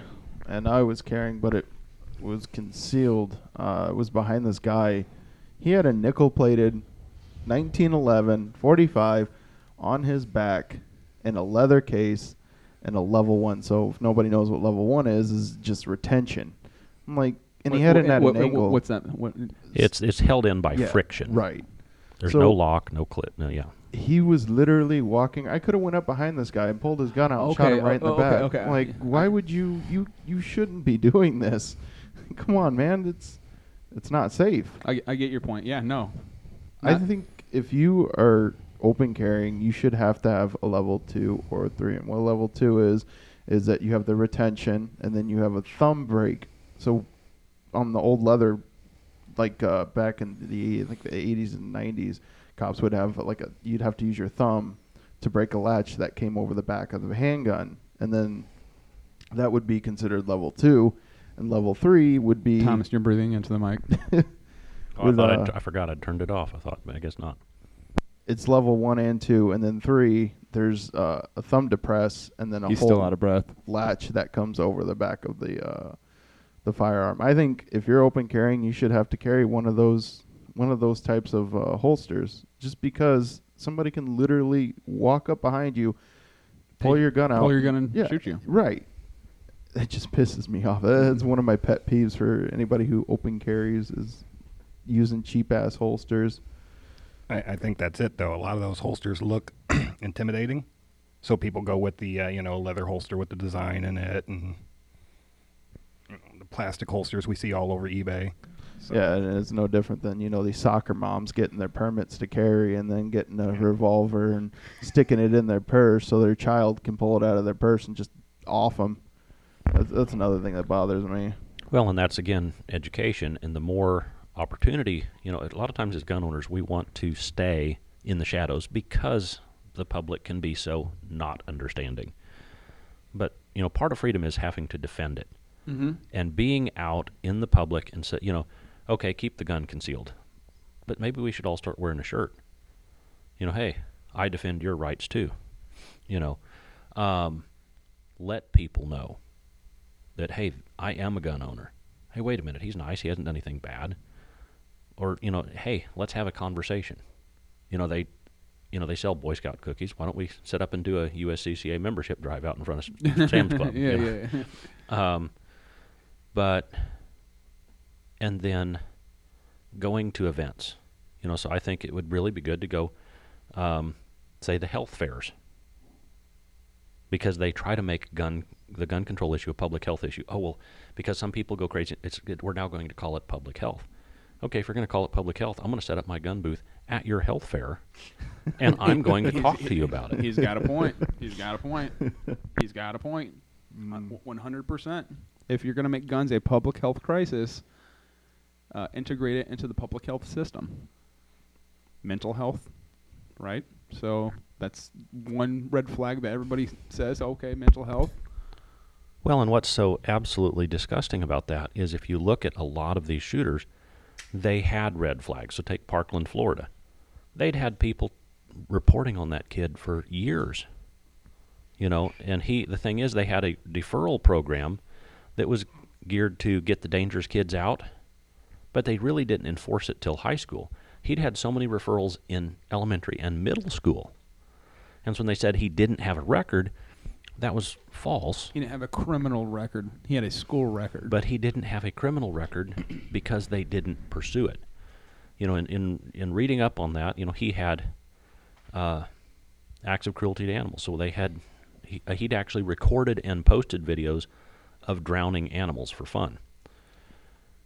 and I was carrying, but it was concealed. Uh, it was behind this guy. He had a nickel-plated 1911 45 on his back, in a leather case and a level one. So if nobody knows what level one is, is just retention. I'm like, and he had what- it at what- an angle. What's that? What, It's it's held in by Yeah, friction. Right. There's So- no lock, no clip. No, yeah. He was literally walking. I could have went up behind this guy and pulled his gun out and shot him right in the oh, okay, back. okay. Like, why would you? You you shouldn't be doing this. Come on, man. It's it's not safe. I, I get your point. Yeah, no. I think if you are open carrying, you should have to have a level two or three. And what level two is, is that you have the retention and then you have a thumb break. So on the old leather, like uh, back in the like the 80s and 90s, cops would have like a you'd have to use your thumb to break a latch that came over the back of the handgun, and then that would be considered level two, and level three would be Thomas, you're breathing into the mic. Oh, I thought uh, I'd, I forgot I'd turned it off. I thought, but I guess not. It's level one and two, and then three. There's uh, a thumb depress, and then a He's whole still out of breath. latch that comes over the back of the uh, the firearm. I think if you're open carrying, you should have to carry one of those one of those types of uh, holsters, just because somebody can literally walk up behind you, pull Take- your gun out, Pull your gun and yeah, shoot you. Right. That just pisses me off. That's one of my pet peeves for anybody who open carries is using cheap ass holsters. I, I think that's it, though. A lot of those holsters look intimidating, so people go with the uh, you know leather holster with the design in it, and you know, the plastic holsters we see all over eBay. So, Yeah, and it's no different than you know these soccer moms getting their permits to carry and then getting a revolver and sticking it in their purse so their child can pull it out of their purse and just off them. That's, that's another thing that bothers me. Well, and that's again education, and the more opportunity, you know, a lot of times as gun owners, we want to stay in the shadows because the public can be so not understanding. But you know, part of freedom is having to defend it Mm-hmm. and being out in the public and say, you know, okay, keep the gun concealed, but maybe we should all start wearing a shirt. You know, hey, I defend your rights too. You know, um, let people know that hey, I am a gun owner. Hey, wait a minute, he's nice. He hasn't done anything bad. Or you know, hey, let's have a conversation. You know, they, you know, they sell Boy Scout cookies. Why don't we set up and do a USCCA membership drive out in front of Sam's Club? yeah, you know? yeah, yeah. Um, but and then going to events, you know. So I think it would really be good to go, um, say the health fairs, because they try to make gun the gun control issue a public health issue. Oh well, because some people go crazy. It's it, we're now going to call it public health. Okay, if you're going to call it public health, I'm going to set up my gun booth at your health fair, and I'm going to talk to you about it. He's got a point. He's got a point. He's got a point. Mm. One hundred percent. If you're going to make guns a public health crisis, uh, integrate it into the public health system. Mental health, right? So that's one red flag that everybody says. Okay, mental health. Well, and what's so absolutely disgusting about that is if you look at a lot of these shooters, they had red flags. So take Parkland, Florida. They'd had people reporting on that kid for years. You know, and he the thing is they had a deferral program that was geared to get the dangerous kids out, but they really didn't enforce it till high school. He'd had so many referrals in elementary and middle school. And so when they said he didn't have a record, that was false. He didn't have a criminal record. He had a school record. But he didn't have a criminal record because they didn't pursue it. You know, in, in, in reading up on that, you know, he had uh, acts of cruelty to animals. So they had, he, uh, he'd actually recorded and posted videos of drowning animals for fun.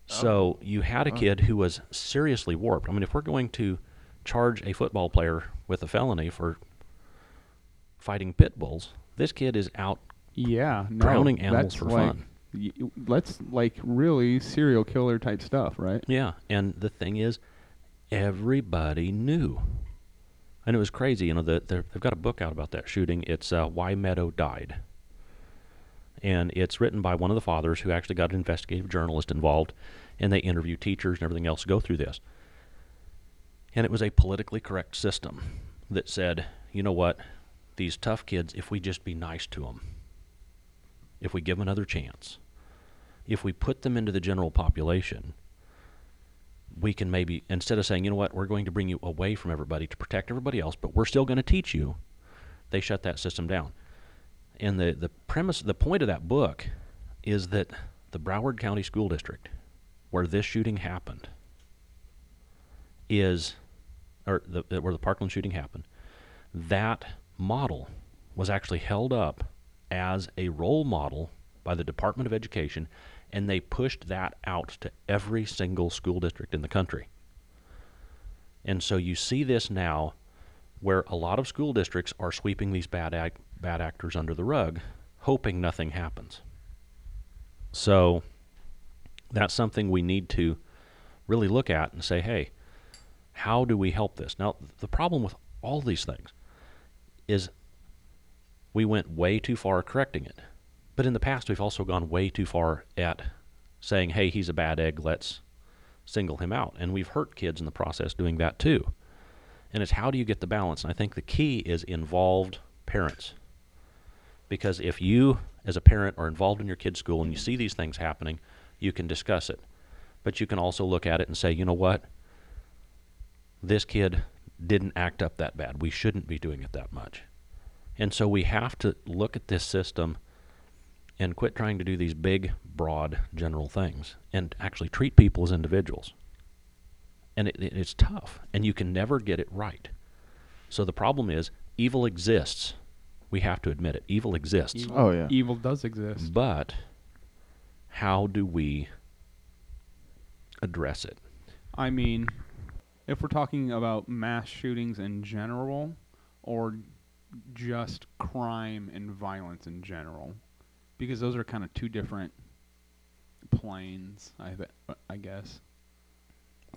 So you had a kid who was seriously warped. I mean, if we're going to charge a football player with a felony for fighting pit bulls, this kid is out yeah, no, drowning animals for like, fun. y- Let's like really serial killer type stuff, right? Yeah, and the thing is, everybody knew, and it was crazy. You know, the, they've got a book out about that shooting. It's uh, Why Meadow Died, and it's written by one of the fathers who actually got an investigative journalist involved, and they interview teachers and everything else to go through this. And it was a politically correct system that said, you know what, these tough kids, if we just be nice to them, if we give them another chance, if we put them into the general population, we can maybe instead of saying, you know what, we're going to bring you away from everybody to protect everybody else, but we're still going to teach you they shut that system down. And the, the premise, the point of that book is that the Broward County School District, where this shooting happened, is, or the, where the Parkland shooting happened, that model was actually held up as a role model by the Department of Education, and they pushed that out to every single school district in the country. And so you see this now where a lot of school districts are sweeping these bad bad actors under the rug, hoping nothing happens. So that's something we need to really look at and say, hey, how do we help this? Now, the problem with all these things is we went way too far correcting it. But in the past, we've also gone way too far at saying, hey, he's a bad egg, let's single him out. And we've hurt kids in the process doing that too. And it's how do you get the balance? And I think the key is involved parents. Because if you, as a parent, are involved in your kid's school and you see these things happening, you can discuss it. But you can also look at it and say, you know what? This kid didn't act up that bad. We shouldn't be doing it that much. And so we have to look at this system and quit trying to do these big, broad, general things and actually treat people as individuals. And it, it- it's tough, and you can never get it right. So the problem is, evil exists. We have to admit it. Evil exists. Evil, Oh, yeah. Evil does exist. But how do we address it? I mean, if we're talking about mass shootings in general, or just crime and violence in general, because those are kind of two different planes. I be- I guess.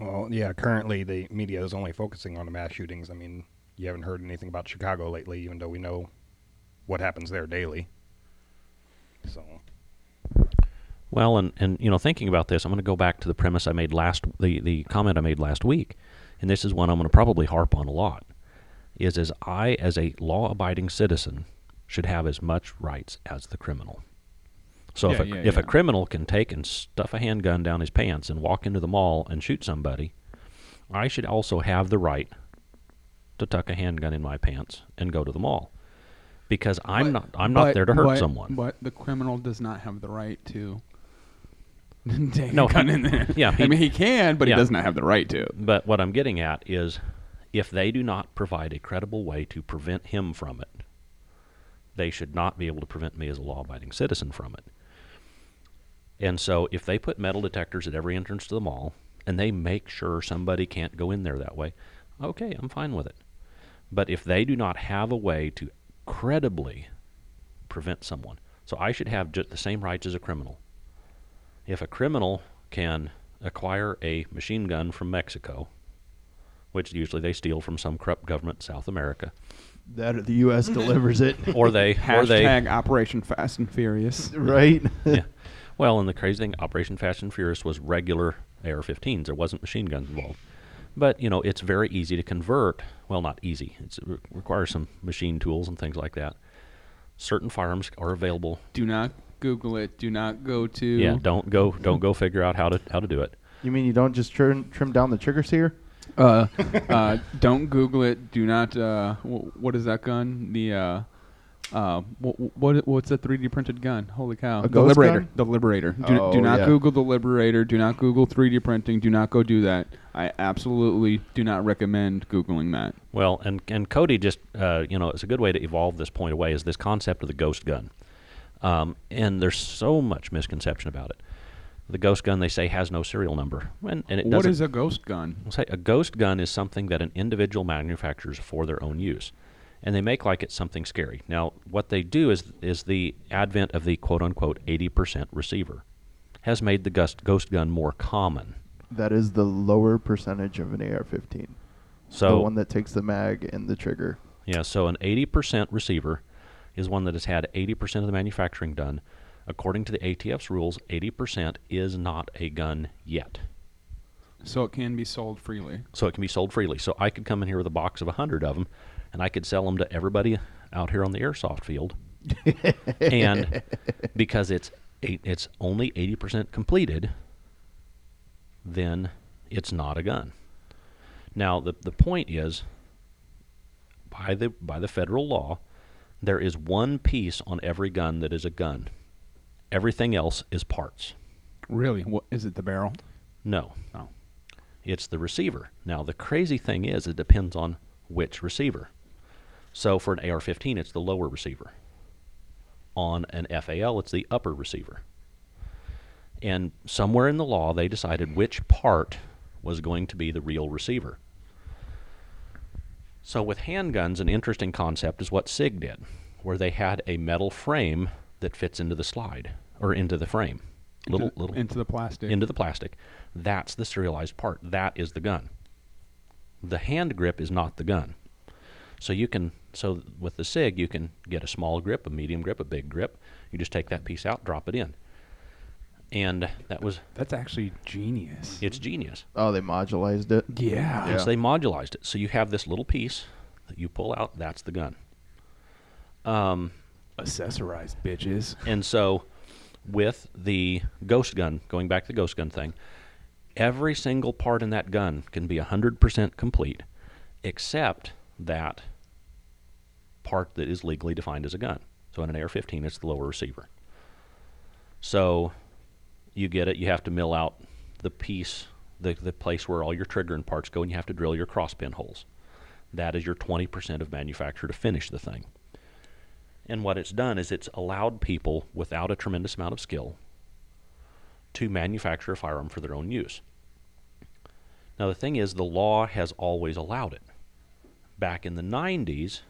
Well, yeah, currently the media is only focusing on the mass shootings. I mean, you haven't heard anything about Chicago lately, even though we know what happens there daily. So, Well, and, and you know, thinking about this, I'm going to go back to the premise I made last, the, the comment I made last week, and this is one I'm going to probably harp on a lot, is as I, as a law-abiding citizen, should have as much rights as the criminal. So if, a, yeah, if a criminal can take and stuff a handgun down his pants and walk into the mall and shoot somebody, I should also have the right to tuck a handgun in my pants and go to the mall, because I'm not I'm not But- there to hurt but- someone. But the criminal does not have the right to No, gun he- in there. yeah, I mean he can, but yeah. he does not have the right to. But what I'm getting at is if they do not provide a credible way to prevent him from it, they should not be able to prevent me as a law abiding citizen from it. And so if they put metal detectors at every entrance to the mall and they make sure somebody can't go in there that way, okay, I'm fine with it. But if they do not have a way to credibly prevent someone, so I should have just the same rights as a criminal. If a criminal can acquire a machine gun from Mexico, which usually they steal from some corrupt government in South America, That the U.S. delivers it, or they, or they, Operation Fast and Furious. right? yeah. Well, and the crazy thing, Operation Fast and Furious was regular AR-15s. There wasn't machine guns involved. But you know, it's very easy to convert. Well, not easy. It's, it re- requires some machine tools and things like that. Certain firearms are available. Do not Google it. Do not go to. Yeah, don't go, don't go figure out how to how to do it. You mean you don't just trim trim down the trigger sear? Uh, uh, don't Google it. Do not. Uh, wh- what is that gun? The. Uh, uh, what, what what's a 3D printed gun? Holy cow! A the ghost Liberator. gun? The Liberator. Do, Oh, do not yeah. Google the Liberator. Do not Google 3D printing. Do not go do that. I absolutely do not recommend googling that. Well, and and Cody just uh, you know it's a good way to evolve this point away is this concept of the ghost gun, um, and there's so much misconception about it. The ghost gun they say has no serial number, and, and it What doesn't. is a ghost gun? We'll say a ghost gun is something that an individual manufactures for their own use, and they make like it's something scary. Now, what they do is is the advent of the quote unquote 80% receiver has made the ghost ghost gun more common. That is the lower percentage of an AR-15. So the one that takes the mag and the trigger. Yeah, so an 80% receiver is one that has had 80% of the manufacturing done. According to the ATF's rules, 80% is not a gun yet. So it can be sold freely. So it can be sold freely. So I could come in here with a box of 100 of them and I could sell them to everybody out here on the airsoft field. and because it's eight, it's only 80% completed, then it's not a gun. Now the the point is by the by the federal law, There is one piece on every gun that is a gun. Everything else is parts. Really? What is it? The barrel? No. Oh. It's the receiver. Now, the crazy thing is, it depends on which receiver. So, for an AR 15, it's the lower receiver. On an FAL, it's the upper receiver. And somewhere in the law, they decided which part was going to be the real receiver. So, with handguns, an interesting concept is what SIG did, where they had a metal frame that fits into the slide or into the frame. Little, into, little into the plastic. into the plastic. That's the serialized part. That is the gun. The hand grip is not the gun. So you can so with the SIG you can get a small grip, a medium grip, a big grip. You just take that piece out, drop it in. And that was That's actually genius. it's genius. Oh, they modularized it. Yeah. Yeah. So they modularized it. So you have this little piece that you pull out, that's the gun. Um, Accessorized bitches. And so, with the ghost gun, going back to the ghost gun thing, every single part in that gun can be 100% complete, except that part that is legally defined as a gun. So, in an AR 15, it's the lower receiver. So, you get it, you have to mill out the piece, the, the place where all your trigger and parts go, and you have to drill your cross pin holes. That is your 20% of manufacture to finish the thing. And what it's done is it's allowed people without a tremendous amount of skill to manufacture a firearm for their own use. Now, the thing is, the law has always allowed it. Back in the 90s,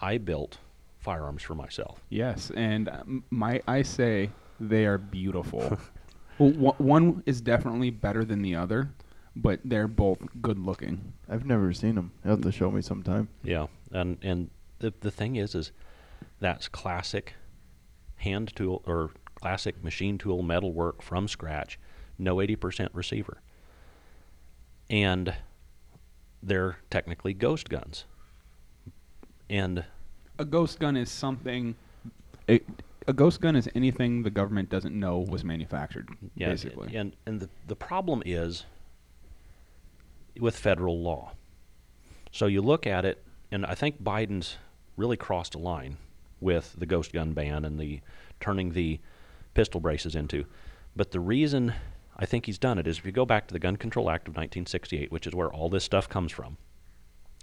I built firearms for myself. Yes, and um, my I say they are beautiful. well, one- one is definitely better than the other, but they're both good looking. I've never seen them. You have to show me sometime. Yeah, and and the the thing is, is that's classic hand tool or classic machine tool metal work from scratch, no eighty percent receiver, and they're technically ghost guns. And A ghost gun is something. A, a ghost gun is anything the government doesn't know was manufactured. yeah, basically. and and the the problem is with federal law. So you look at it, and I think Biden's really crossed a line with the ghost gun ban and the turning the pistol braces into. But the reason I think he's done it is if you go back to the Gun Control Act of 1968, which is where all this stuff comes from,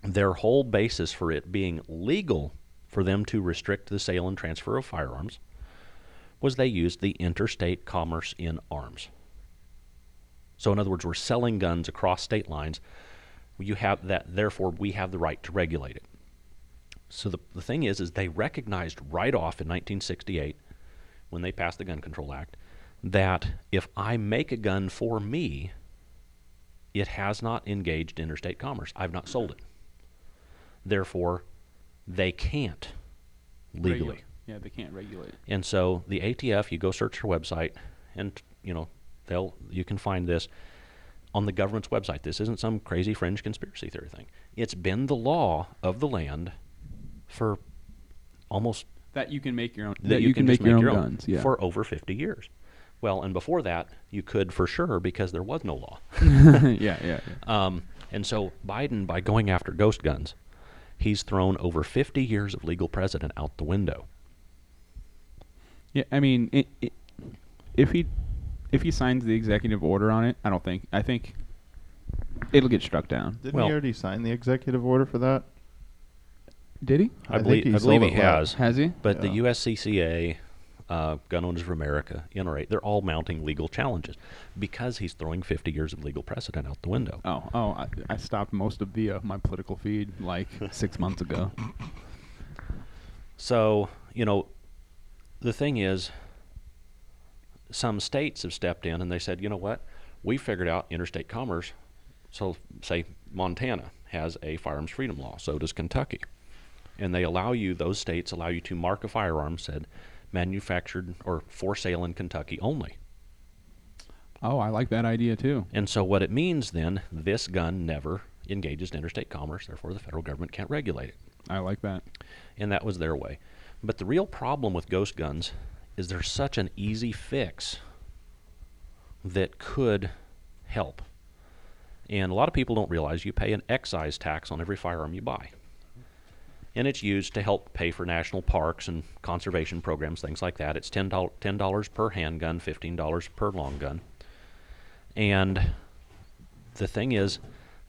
their whole basis for it being legal for them to restrict the sale and transfer of firearms was they used the interstate commerce in arms. So, in other words, we're selling guns across state lines. You have that, therefore, we have the right to regulate it. So the, the thing is, is they recognized right off in 1968, when they passed the Gun Control Act, that if I make a gun for me, it has not engaged interstate commerce. I've not sold it. Therefore, they can't legally. Yeah, they can't regulate. And so the ATF, you go search their website, and you know they'll you can find this on the government's website. This isn't some crazy fringe conspiracy theory thing. It's been the law of the land for almost That you can make your own. that, you, can, make just your make own your guns. Yeah. for over 50 years. Well, and before that, you could for sure because there was no law. yeah, yeah, yeah. Um, and so Biden, by going after ghost guns, he's thrown over 50 years of legal precedent out the window. Yeah, I mean, it, it, if he if he signs the executive order on it, I don't think. I think it'll get struck down. Didn't Well- he already sign the executive order for that? Did he? I, I believe, he I believe sold he it last- has. Has he? But the USCCA, uh, Gun Owners of America, NRA, they're all mounting legal challenges because he's throwing 50 years of legal precedent out the window. Oh, oh! I, I stopped most of the uh, my political feed like six months ago. So, you know, the thing is, some states have stepped in and they said, you know what? We figured out interstate commerce. So, say Montana has a firearms freedom law, so does Kentucky. And they allow you, those states allow you to mark a firearm said manufactured or for sale in Kentucky only. Oh, I like that idea too. And so, what it means then, this gun never engages in interstate commerce, therefore, the federal government can't regulate it. I like that. And that was their way. But the real problem with ghost guns is there's such an easy fix that could help. And a lot of people don't realize you pay an excise tax on every firearm you buy. and it's used to help pay for national parks and conservation programs, things like that. It's ten dollars per handgun, fifteen dollars per long gun, and the thing is,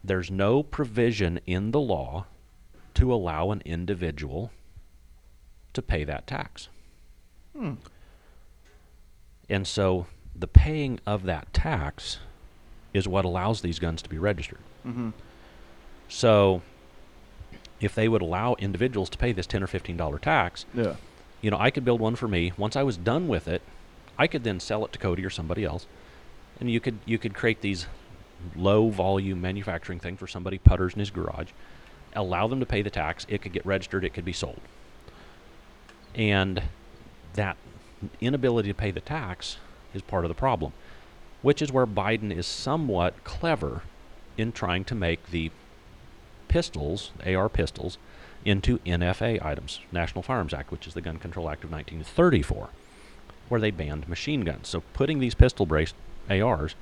there's no provision in the law to allow an individual to pay that tax. Hmm. And so the paying of that tax is what allows these guns to be registered. Mm-hmm. So if they would allow individuals to pay this 10 or 15 dollar tax, Yeah. you know, I could build one for me. Once I was done with it, I could then sell it to Cody or somebody else. And you could you could create these low volume manufacturing things for somebody putters in his garage, allow them to pay the tax, it could get registered, it could be sold. And that inability to pay the tax is part of the problem, which is where Biden is somewhat clever in trying to make the pistols, AR pistols, into NFA items, National Firearms Act, which is the Gun Control Act of 1934, where they banned machine guns. So putting these pistol braced ARs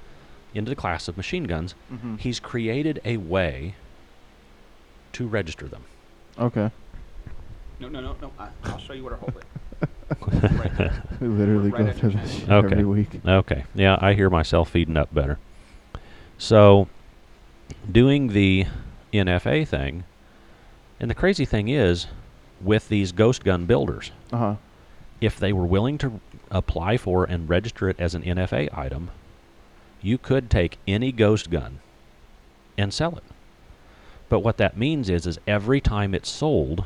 into the class of machine guns, Mm-hmm. he's created a way to register them. Okay. No, no, no, no. I, I'll show you where to hold it. right there. We literally Right go at through your this shit Okay. every week. Okay. Yeah, I hear myself feeding up better. So, doing the NFA thing, and the crazy thing is, with these ghost gun builders, Uh huh. if they were willing to apply for and register it as an NFA item, you could take any ghost gun and sell it. But what that means is, is every time it's sold,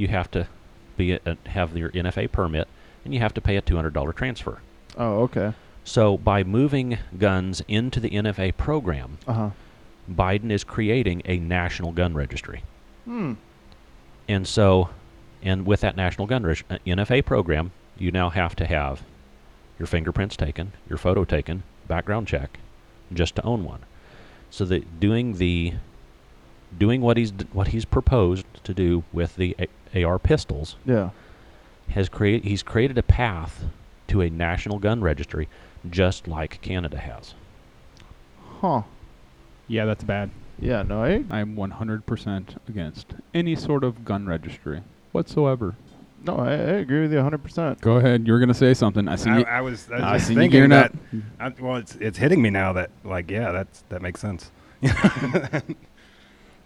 you have to be a, have your NFA permit, and you have to pay a two hundred dollar transfer. Oh, okay. So by moving guns into the NFA program, Uh huh. Biden is creating a national gun registry. Hmm. And so, and with that national gun reg- uh, NFA program, you now have to have your fingerprints taken, your photo taken, background check, just to own one. So that doing the doing what he's d- what he's proposed to do with the A- AR pistols Yeah. has created he's created a path to a national gun registry just like Canada has. Huh. Yeah, that's bad. Yeah. No. I. I'm 100% against any sort of gun registry whatsoever. No. I, I agree with you 100. percent Go ahead. You were gonna say something. I see I, you. I was, I was I just seen you thinking gearing that. I, well, it's it's hitting me now that like yeah, that's that makes sense.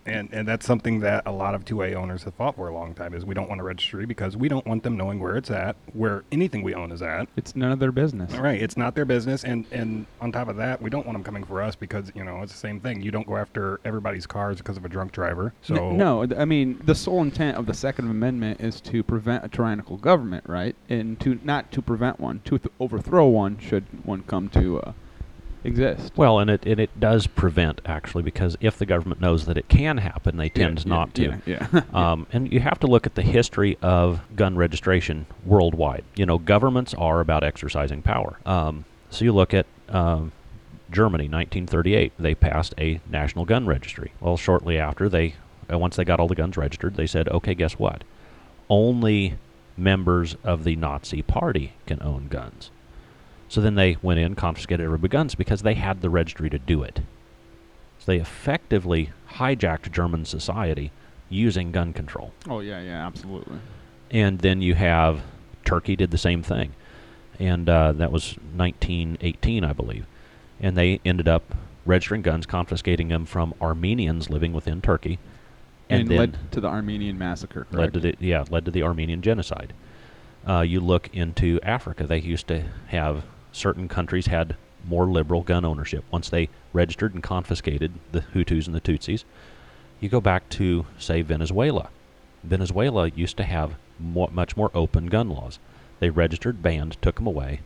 and and that's something that a lot of 2A owners have fought for a long time is we don't want a registry because we don't want them knowing where it's at, where anything we own is at. It's none of their business. All right, it's not their business, and and on top of that, we don't want them coming for us because you know it's the same thing. You don't go after everybody's cars because of a drunk driver. So no, I mean the sole intent of the Second Amendment is to prevent a tyrannical government, right? And to not to prevent one, to th- overthrow one should one come to uh, exist. Well, and it and it does prevent actually because if the government knows that it can happen, they tend yeah, not to. Yeah, yeah. Um, and you have to look at the history of gun registration worldwide. You know, governments are about exercising power. Um, so you look at um, Germany, 1938, they passed a national gun registry. Well, shortly after, they uh, once they got all the guns registered, they said, okay, guess what? Only members of the Nazi Party can own guns. So then they went in, confiscated everybody's guns because they had the registry to do it. So they effectively hijacked German society using gun control. oh yeah, yeah, absolutely. And then you have Turkey did the same thing, and uh, that was 1918, I believe. And they ended up registering guns, confiscating them from Armenians living within Turkey, and, And, then led to the Armenian massacre. led to the yeah led to the Armenian genocide. Uh, you look into Africa; they used to have certain countries had more liberal gun ownership. Once they registered and confiscated the Hutus and the Tutsis, you go back to say Venezuela. Venezuela used to have more, much more open gun laws. They registered, banned, took them away,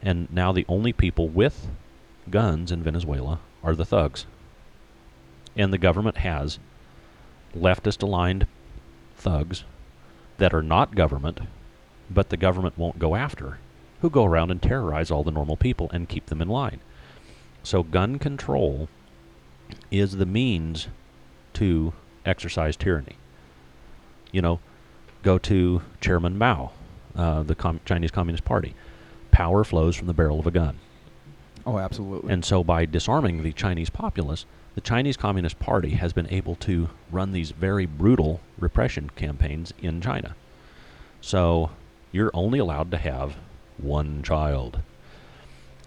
and now the only people with guns in Venezuela are the thugs. And the government has leftist aligned thugs that are not government, but the government won't go after, who go around and terrorize all the normal people and keep them in line. So, gun control is the means to exercise tyranny. You know, go to Chairman Mao, uh, the Com- Chinese Communist Party. Power flows from the barrel of a gun. Oh, absolutely. And so, by disarming the Chinese populace, the Chinese Communist Party has been able to run these very brutal repression campaigns in China. So you're only allowed to have one child.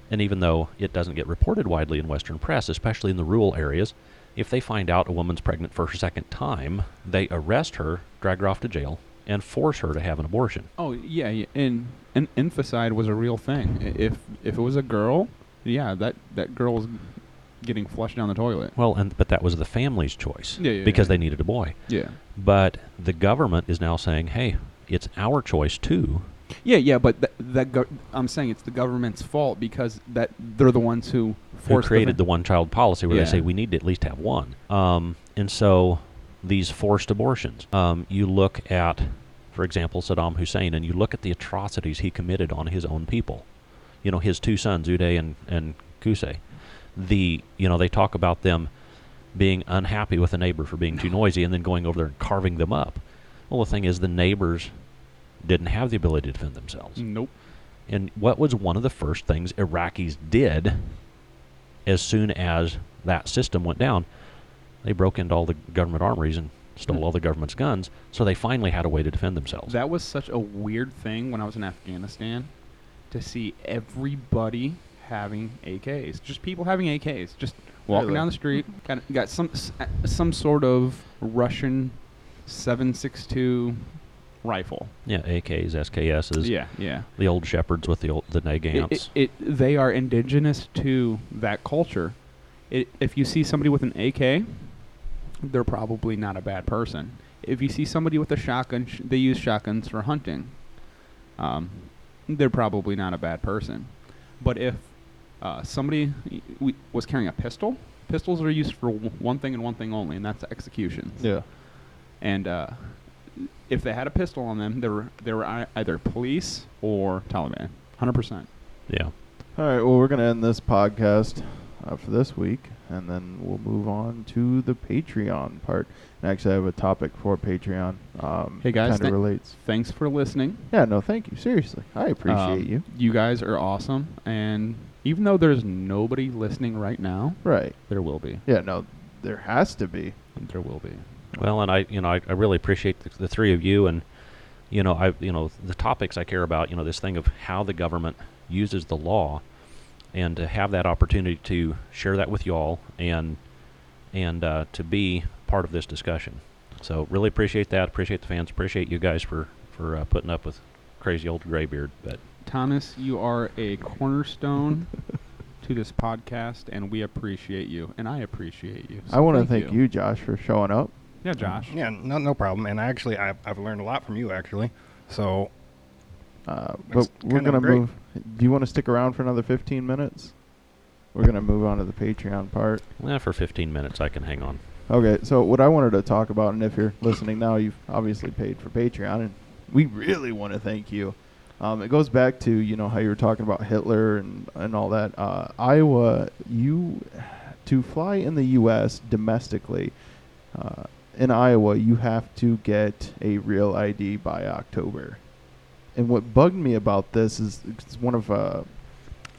And even though it doesn't get reported widely in Western press, especially in the rural areas, if they find out a woman's pregnant for her second time, they arrest her, drag her off to jail, and force her to have an abortion. Oh yeah, yeah. and and infanticide was a real thing. If if it was a girl, yeah, that that girl was getting flushed down the toilet. Well, and but that was the family's choice Yeah, yeah, because yeah. they needed a boy. Yeah. But the government is now saying, "Hey, it's our choice too." Yeah, yeah, but that, that go- I'm saying it's the government's fault because that they're the ones who Who forced created the, one-child policy where Yeah. they say we need to at least have one? Um, and so these forced abortions. Um, you look at, for example, Saddam Hussein, and you look at the atrocities he committed on his own people. You know, his two sons, Uday and and Qusay. The you know they talk about them being unhappy with a neighbor for being too noisy, and then going over there and carving them up. Well, the thing is, the neighbors didn't have the ability to defend themselves. Nope. And what was one of the first things Iraqis did as soon as that system went down? They broke into all the government armories and stole Hmm. all the government's guns, so they finally had a way to defend themselves. That was such a weird thing when I was in Afghanistan to see everybody having AKs. Just people having AKs. Just walking Really? down the street, got got some some sort of Russian 762 rifle. yeah, AKs, SKSs, Yeah, yeah. the old shepherds with the old the Nagants. it, it, they are indigenous to that culture. It, if you see somebody with an AK, they're probably not a bad person. If you see somebody with a shotgun, sh- they use shotguns for hunting. Um, they're probably not a bad person. But if uh, somebody y- w- was carrying a pistol, pistols are used for w- one thing and one thing only, and that's executions. Yeah. And uh, if they had a pistol on them, they were they were either police or Taliban. Hundred percent. yeah. All right. Well, we're gonna end this podcast uh, for this week, and then we'll move on to the Patreon part. And actually, I have a topic for Patreon. Um, Hey, guys, kind of thank- relates. Thanks for listening. Yeah. No, thank you. Seriously, I appreciate Um, you. You guys are awesome, and even though there's nobody listening right now, Right. there will be. Yeah. No, there has to be. There will be. Well, and I, you know, I, I really appreciate the, the three of you, and you know, I, you know, the topics I care about. You know, this thing of how the government uses the law, and to have that opportunity to share that with y'all, and and uh, to be part of this discussion. So, really appreciate that. Appreciate the fans. Appreciate you guys for for uh, putting up with crazy old graybeard. But Thomas, you are a cornerstone to this podcast, and we appreciate you, and I appreciate you. I want to thank you. Josh, for showing up. Yeah, Josh. Yeah, no, no problem. And actually, I've, I've learned a lot from you, actually. So, Uh, but we're gonna great. move. Do you want to stick around for another 15 minutes? We're gonna move on to the Patreon part. eh, for 15 minutes, I can hang on. Okay, so what I wanted to talk about, and if you're listening now, you've obviously paid for Patreon, and we really want to thank you. Um, it goes back to you know how you were talking about Hitler and and all that. Uh, Iowa, you to fly in the U.S. domestically uh, in Iowa, you have to get a real ID by October. And what bugged me about this is it's one of uh,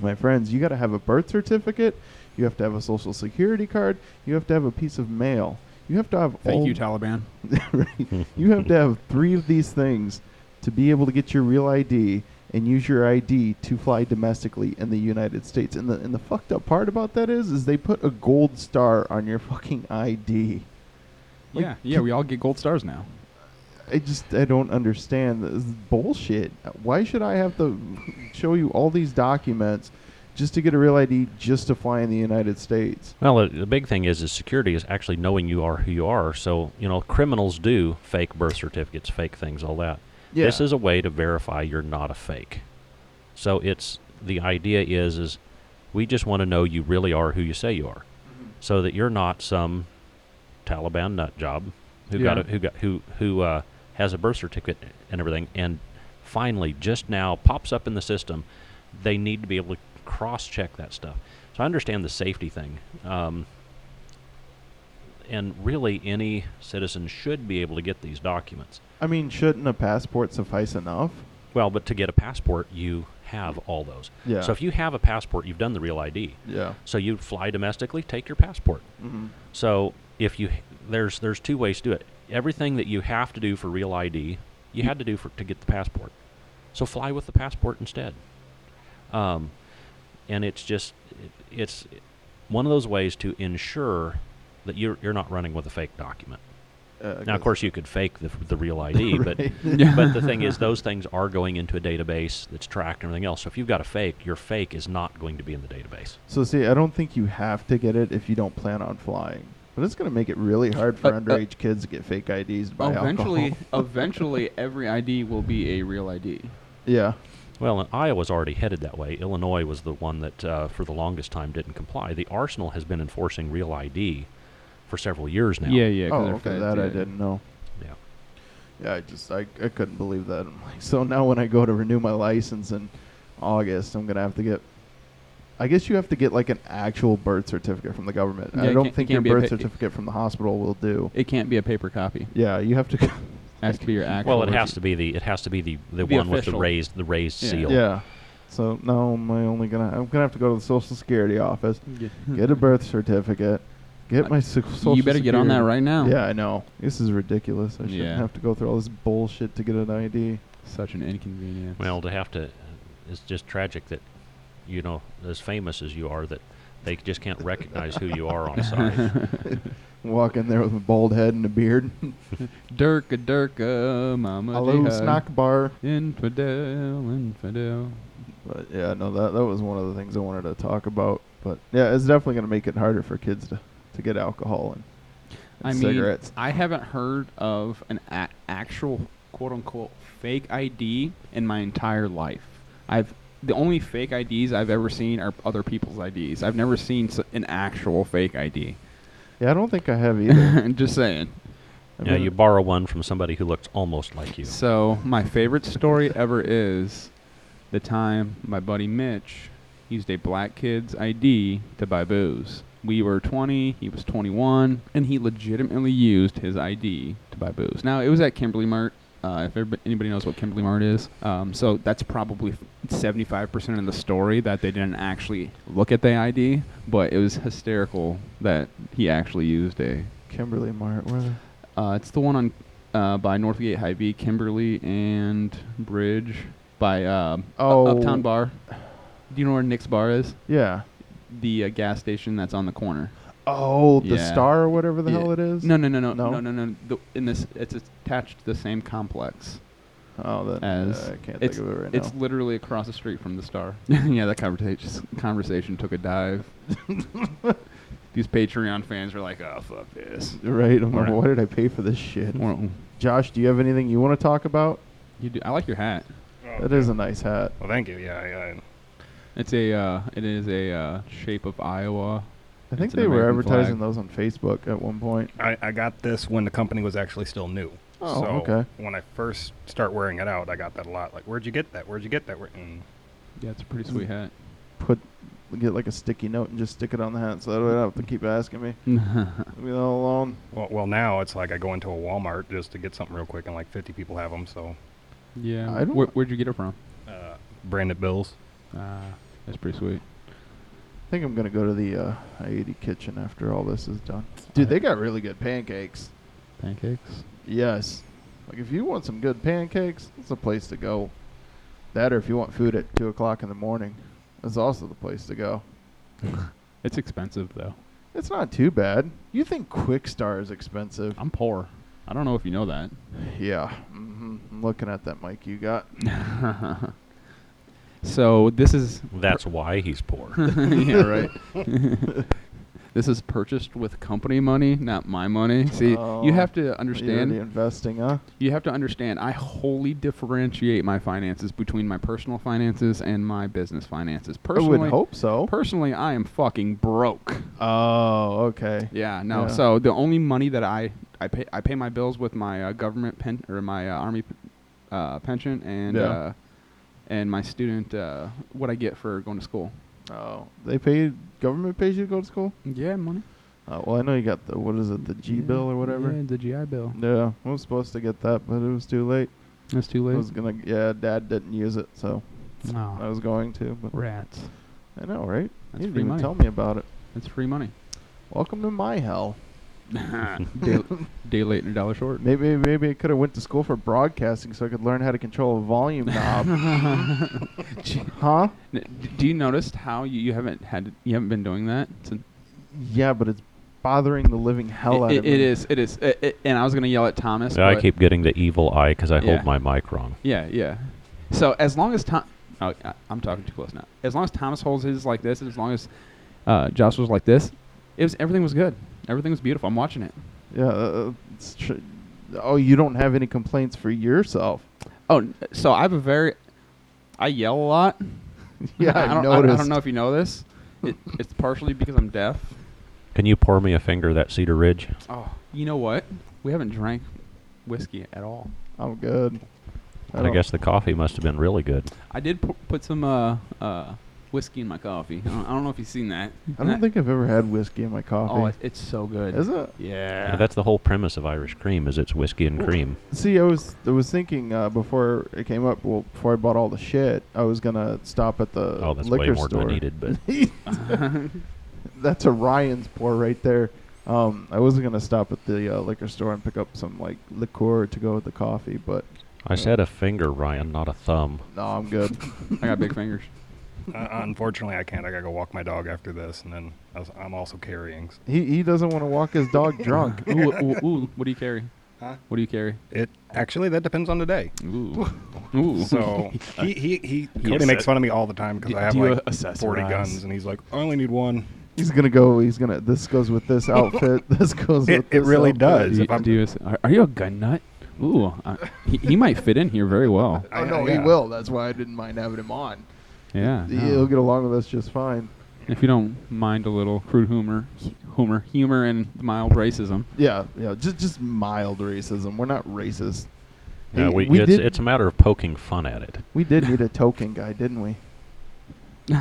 my friends. You got to have a birth certificate. You have to have a social security card. You have to have a piece of mail. You have to have Thank you, Taliban. right. You have to have three of these things to be able to get your real ID and use your ID to fly domestically in the United States. And the and the fucked up part about that is is they put a gold star on your fucking ID. Like, yeah, yeah. We all get gold stars now. I just I don't understand this bullshit. Why should I have to show you all these documents just to get a real ID just to fly in the United States? Well, uh, the big thing is, is security is actually knowing you are who you are. So, you know, criminals do fake birth certificates, fake things, all that. This is a way to verify you're not a fake. So it's the idea is is we just want to know you really are who you say you are, so that you're not some Taliban nut job who got a, who got who who uh, has a birth certificate and everything, and finally just now pops up in the system. They need to be able to cross check that stuff. So I understand the safety thing. Um, and really, any citizen should be able to get these documents. I mean, shouldn't a passport suffice enough? Well, but to get a passport, you have all those. Yeah. So if you have a passport, you've done the real ID. yeah. So you fly domestically, take your passport. hmm So if you there's there's two ways to do it. Everything that you have to do for real ID, you had to do for to get the passport. So fly with the passport instead. Um, and it's just it, it's one of those ways to ensure that you're you're not running with a fake document. Uh, Now, of course, you could fake the the real ID, but but the thing is, those things are going into a database that's tracked and everything else. So if you've got a fake, your fake is not going to be in the database. So see, I don't think you have to get it if you don't plan on flying. But it's going to make it really hard for Uh, uh, underage kids to get fake IDs to buy eventually, alcohol. eventually, every ID will be a real ID. yeah. Well, and Iowa's already headed that way. Illinois was the one that, uh, for the longest time, didn't comply. The Arsenal has been enforcing real ID for several years now. Yeah, yeah. oh, okay. feds, That I didn't know. Yeah. Yeah, I just I, I couldn't believe that. I'm like, so now when I go to renew my license in August, I'm gonna have to get. I guess you have to get like an actual birth certificate from the government. Yeah, I don't think your can't be a birth pa- certificate from the hospital will do. It can't be a paper copy. Yeah, you have to. It has to be your actual. Well, it has to be the it has to be the, the The one with the raised the raised Yeah. seal. yeah. So now am I only gonna? I'm gonna have to go to the social security office, Yeah. get a birth certificate, get my so- social. You better get on that right now. Yeah, I know. This is ridiculous. I shouldn't Yeah. have to go through all this bullshit to get an ID. Such an inconvenience. Well, to have to, it's just tragic that, you know, as famous as you are, that they just can't recognize who you are on sight. Walk in there with a bald head and a beard. Durka, Durka, Mama Hello, Jihad. snack bar. Infidel, infidel. But yeah, no, that that was one of the things I wanted to talk about. But yeah, it's definitely going to make it harder for kids to, to get alcohol and, and I mean, cigarettes. I haven't heard of an a- actual quote unquote fake ID in my entire life. I've the only fake IDs I've ever seen are other people's IDs. I've never seen an actual fake ID. yeah, I don't think I have either. I'm just saying. I've yeah, been- you borrow one from somebody who looks almost like you. So my favorite story ever is the time my buddy Mitch used a black kid's ID to buy booze. We were 20, he was 21, and he legitimately used his ID to buy booze. Now it was at Kimberly Mart. Uh, if anybody knows what Kimberly Mart is, um, so that's probably 75% of the story that they didn't actually look at the ID, but it was hysterical that he actually used a Kimberly Mart. Where uh, it's the one on uh, by Northgate High V, Kimberly and Bridge by um, U- Oh. Uptown Bar. Do you know where Nick's Bar is? yeah. The uh, gas station that's on the corner. Oh, the Yeah. Star or whatever the Yeah. hell it is. No, no, no, no, No? no, no, no. The, in this, it's attached to the same complex. Oh, that As uh, I can't it's think of it right now. it's now. literally across the street from the Star. yeah, that conversation conversation took a dive. These Patreon fans are like, "Oh, fuck this." Right. I'm like, Or- why did I pay for this shit? Well, Josh, do you have anything you want to talk about? You do. I like your hat. Oh, That is a nice hat. Well, thank you. Yeah, I, I, It's a. Uh, it is a uh, shape of Iowa. I think they were American advertising flag. those on Facebook at one point. I, I got this when the company was actually still new. Oh, so okay. When I first start wearing it out, I got that a lot. Like, where'd you get that? Where'd you get that? Where, and Yeah, it's a pretty sweet hat. Put get like a sticky note and just stick it on the hat, so that way I don't have to keep asking me. Leave me all alone. well, well, now it's like I go into a Walmart just to get something real quick, and like 50 people have them. So, yeah. I don't- Where, where'd you get it from? uh, branded bills. Ah, that's pretty sweet. I think I'm gonna go to the uh, I-80 kitchen after all this is done. Dude, they got really good pancakes. Pancakes. Yes. Like if you want some good pancakes, it's a place to go. That or if you want food at two o'clock in the morning, that's also the place to go. It's expensive though. It's not too bad. You think Kwik Star is expensive? I'm poor. I don't know if you know that. Yeah. Mm-hmm. I'm looking at that mic you got. so this is That's why he's poor. yeah right. this is purchased with company money, not my money. See, Oh, you have to You're already understand. investing, huh? You have to understand. I wholly differentiate my finances between my personal finances and my business finances. Personally, I Personally, would hope so. personally, I am fucking broke. oh, okay. Yeah, no. Yeah. So the only money that I I pay I pay my bills with my uh, government pen or my uh, army uh, pension and Yeah. Uh, and my student uh, what I get for going to school. Oh, they pay government pays you to go to school. Yeah, money. Oh, well, I know you got the what is it, the G bill or whatever. Yeah, the GI Bill. Yeah, I was supposed to get that, but it was too late. That's too late. I was gonna, yeah, Dad didn't use it, so Oh, I was going to, but rats. I know, right? That's you didn't free even money. tell me about it. It's free money. Welcome to my hell. Day, day late and a dollar short. Maybe maybe I could have went to school for broadcasting so I could learn how to control a volume knob. huh? N- d- Do you notice how you, you haven't had you haven't been doing that since Yeah, but it's bothering the living hell out it, of me. is it is I- I- and I was gonna yell at Thomas. I but- keep getting the evil eye because I Yeah. hold my mic wrong. Yeah, yeah. So as long as Tom, oh, I- I'm talking too close now. As long as Thomas holds his like this, and as long as uh, Josh was like this, it was everything was good. Everything was beautiful. I'm watching it. Yeah. Uh, it's tr- oh, you don't have any complaints for yourself. Oh, so I have a very, I yell a lot. Yeah, I I don't, I, don't- I don't know if you know this. It, it's partially because I'm deaf. Can you pour me a finger that Cedar Ridge? Oh, you know what? We haven't drank whiskey at all. I'm good. I, don't- guess the coffee must have been really good. I did pu- put some uh, uh, whiskey in my coffee. I don't, I don't know if you've seen that. I don't think I've ever had whiskey in my coffee. Oh, it, it's so good. is it? Yeah. Yeah, that's the whole premise of Irish cream is it's whiskey and cream. See, I was I was thinking uh, before it came up. Well, before I bought all the shit, I was gonna stop at the Oh, that's liquor way more store. than I needed, but That's a Ryan's pour right there. Um, I wasn't gonna stop at the uh, liquor store and pick up some like liqueur to go with the coffee, but I said a finger, Ryan, not a thumb. no, I'm good. I got big fingers. Uh, unfortunately, I can't. I gotta go walk my dog after this, and then I was, I'm also carrying. s- he he doesn't want to walk his dog drunk. ooh, ooh, ooh, what do you carry? Huh? What do you carry? It actually that depends on the day. Ooh. Ooh. So he he, he He Cody makes fun of me all the time because Do- I have do you like accessorize? 40 guns, and he's like, I only need one. He's gonna go. He's gonna. This goes with this outfit. this goes It- with. it this really outfit. does. Do you, if I'm- do you are, are you a gun nut? Ooh, uh, he, he might fit in here very well. Oh I- no, yeah. he will. That's why I didn't mind having him on. Yeah. He- no. He'll get along with us just fine. If you don't mind a little crude humor, humor, humor, and mild racism. Yeah, yeah. Just just mild racism. We're not racist. Yeah, we, we it's, did- it's a matter of poking fun at it. We did need a token guy, didn't we?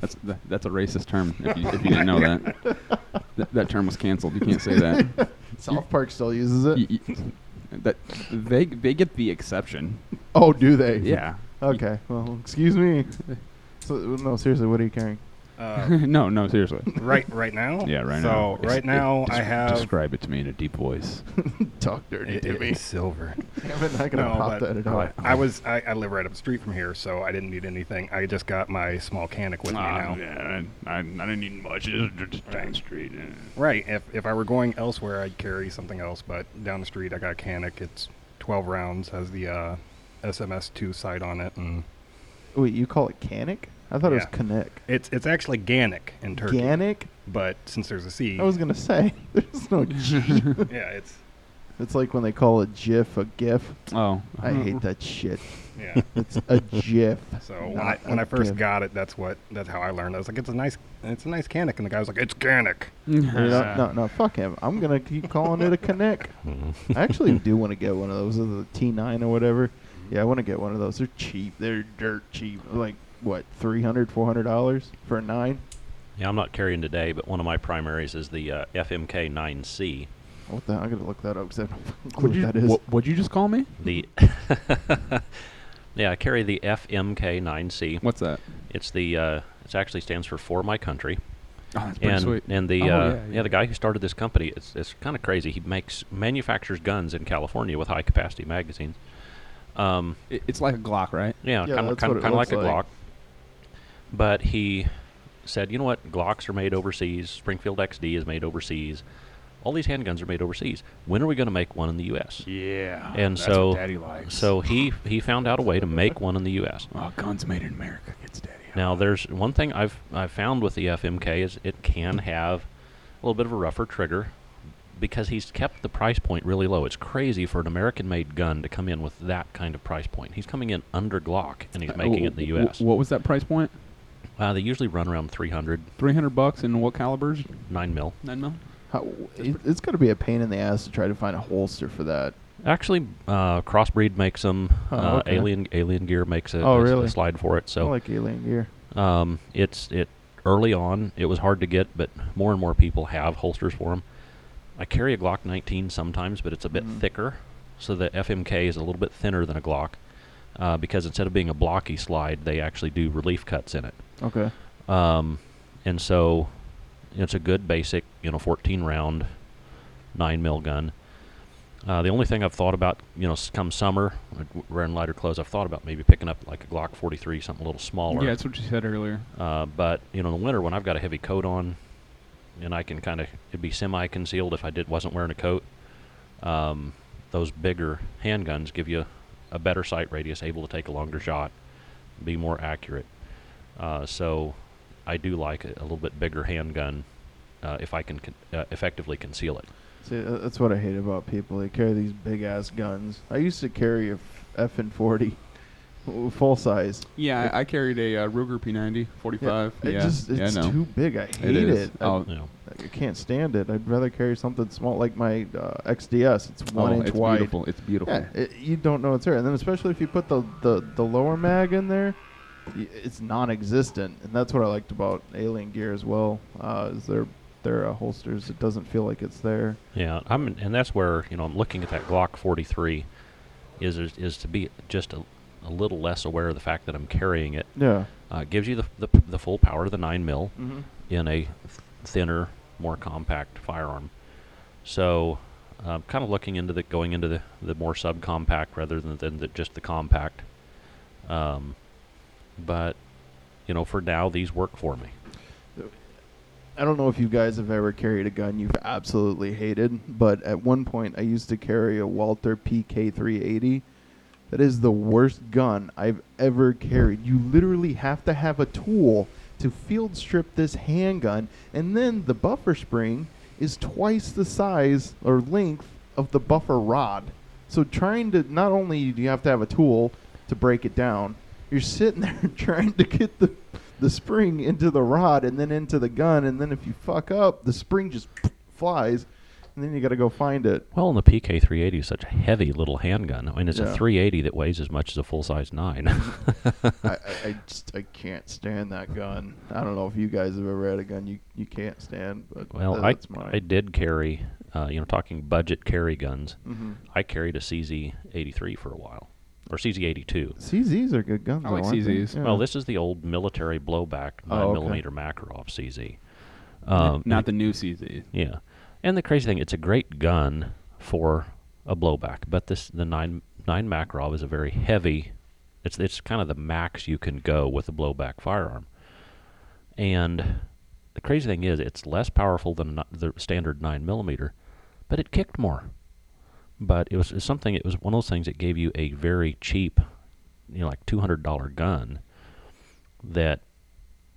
That's that, that's a racist term. If you, if you didn't know that. Th- that term was canceled. You can't say that. South Park still uses it. Y- y- that they they get the exception. Oh, do they? Yeah. Okay. Well, excuse me. So, no, seriously, what are you carrying? Uh, no, no, seriously. right right now. Yeah, right so now. So right Ex- now des- I have. Describe it to me in a deep voice. Talk dirty it- to it- me. it's silver. Damn it, I gotta No, pop but that Oh, out. I was I, I live right up the street from here, so I didn't need anything. I just got my small Canik with me now. yeah, I, I, didn't need much. It's just down the street. Right. If if I were going elsewhere, I'd carry something else. But down the street, I got a Canik. It's 12 rounds. Has the uh, SMS2 sight on it, and Wait, you call it Canik? I thought it was Yeah. Canik. it's it's actually Ganic in Turkey. Ganic? But since there's a C, I was gonna say there's no G. yeah, it's it's like when they call a GIF a GIF. Oh, I hate that shit. yeah. It's a GIF. So when Not I when a I first GIF. got it, that's what that's how I learned. I was like, it's a nice it's a nice Canik, and the guy was like, it's Ganic. You know, no, no, fuck him. I'm gonna keep calling it a Canik. Mhm. I actually do want to get one of those, the T9 or whatever. Yeah, I want to get one of those. They're cheap. They're dirt cheap. Like what, 300 400 dollars for a nine? Yeah, I'm not carrying today, but one of my primaries is the uh, FMK 9C. What the? I gotta look that up because I don't know What'd you, that is. what, what'd you just call me? The yeah, I carry the FMK 9C. What's that? It's the uh, it actually stands for For My Country. Oh, that's pretty and sweet. and the Oh, uh, yeah, yeah, yeah. the guy who started this company it's it's kind of crazy. He makes manufactures guns in California with high capacity magazines. Um, It, it's like a Glock, right? yeah, Yeah, kind of that's kind what of it of like looks a like. Glock. But he said, you know what? Glocks are made overseas. Springfield XD is made overseas. All these handguns are made overseas. When are we going to make one in the U.S.? Yeah. And that's so- what Daddy likes. So he he found out a way to make one in the U.S. oh, guns made in America gets Daddy. Now, there's one thing I've I've found with the FMK is it can have a little bit of a rougher trigger because he's kept the price point really low. It's crazy for an American-made gun to come in with that kind of price point. He's coming in under Glock and he's making it in the U.S. What was that price point? Uh, they usually run around 300, Three hundred bucks, and what calibers? nine mil. Nine mil. How, it, it's gonna be a pain in the ass to try to find a holster for that. Actually, uh, Crossbreed makes them. Oh, uh, okay. Alien Alien Gear makes a, Oh, a s- a really? slide for it. So I So like alien gear. Um, it's it early on. It was hard to get, but more and more people have holsters for them. I carry a Glock 19 sometimes, but it's a bit Mhm. thicker, so the FMK is a little bit thinner than a Glock. uh, because instead of being a blocky slide, they actually do relief cuts in it. Okay. Um, and so it's a good basic, you know, 14 round, nine mil gun. Uh, the only thing I've thought about, you know, come summer, wearing lighter clothes, I've thought about maybe picking up like a Glock 43, something a little smaller. Yeah, that's what you said earlier. Uh, but you know, in the winter when I've got a heavy coat on, and I can kind of it'd be semi-concealed if I did wasn't wearing a coat. Um, those bigger handguns give you a better sight radius, able to take a longer shot, be more accurate. Uh, so I do like a, a little bit bigger handgun uh, if I can con- uh, effectively conceal it. See, that's what I hate about people. They carry these big ass guns. I used to carry a F and forty, full size. Yeah, I, I carried a uh, Ruger P90 45. it yeah, just yeah, it's no. too big. I hate It it. is. I, Oh, You know, I can't stand it. I'd rather carry something small like my uh, XDS. It's one oh, inch it's wide. beautiful. It's beautiful. Yeah, it, you don't know it's there, and then especially if you put the, the, the lower mag in there, it's non-existent, and that's what I liked about Alien Gear as well. Uh, is their their uh, holsters? It doesn't feel like it's there. Yeah, I'm, and that's where you know I'm looking at that Glock 43, is is, is to be just a, a little less aware of the fact that I'm carrying it. Yeah. Uh, gives you the, the the full power of the nine mil Mm-hmm. in a thinner, more compact firearm. So, uh, kind of looking into the going into the, the more subcompact rather than, than the, just the compact. Um, but you know, for now, these work for me. I don't know if you guys have ever carried a gun you've absolutely hated, but at one point I used to carry a Walther PK380. That is the worst gun I've ever carried. You literally have to have a tool to field strip this handgun, and then the buffer spring is twice the size or length of the buffer rod. So trying to not only do you have to have a tool to break it down, you're sitting there trying to get the the spring into the rod and then into the gun, and then if you fuck up, the spring just flies, and then you got to go find it. Well, and the PK380 is such a heavy little handgun. I mean, it's Yeah. a 380 that weighs as much as a full size nine. I, I, I just I can't stand that gun. I don't know if you guys have ever had a gun you, you can't stand, but well, tha- I mine. I did carry, uh, you know, talking budget carry guns. mm-hmm. I carried a CZ83 for a while, or CZ82. CZs are good guns. I like though. CZs. Yeah. Well, this is the old military blowback Oh, nine okay. millimeter Makarov CZ. N- Um, Not the new CZ. yeah, and the crazy thing, it's a great gun for a blowback, but this the nine nine Makarov is a very heavy. It's it's kind of the max you can go with a blowback firearm, and the crazy thing is it's less powerful than the standard nine millimeter, but it kicked more. But it was it's something. It was one of those things that gave you a very cheap, you know, like two hundred dollar gun. That,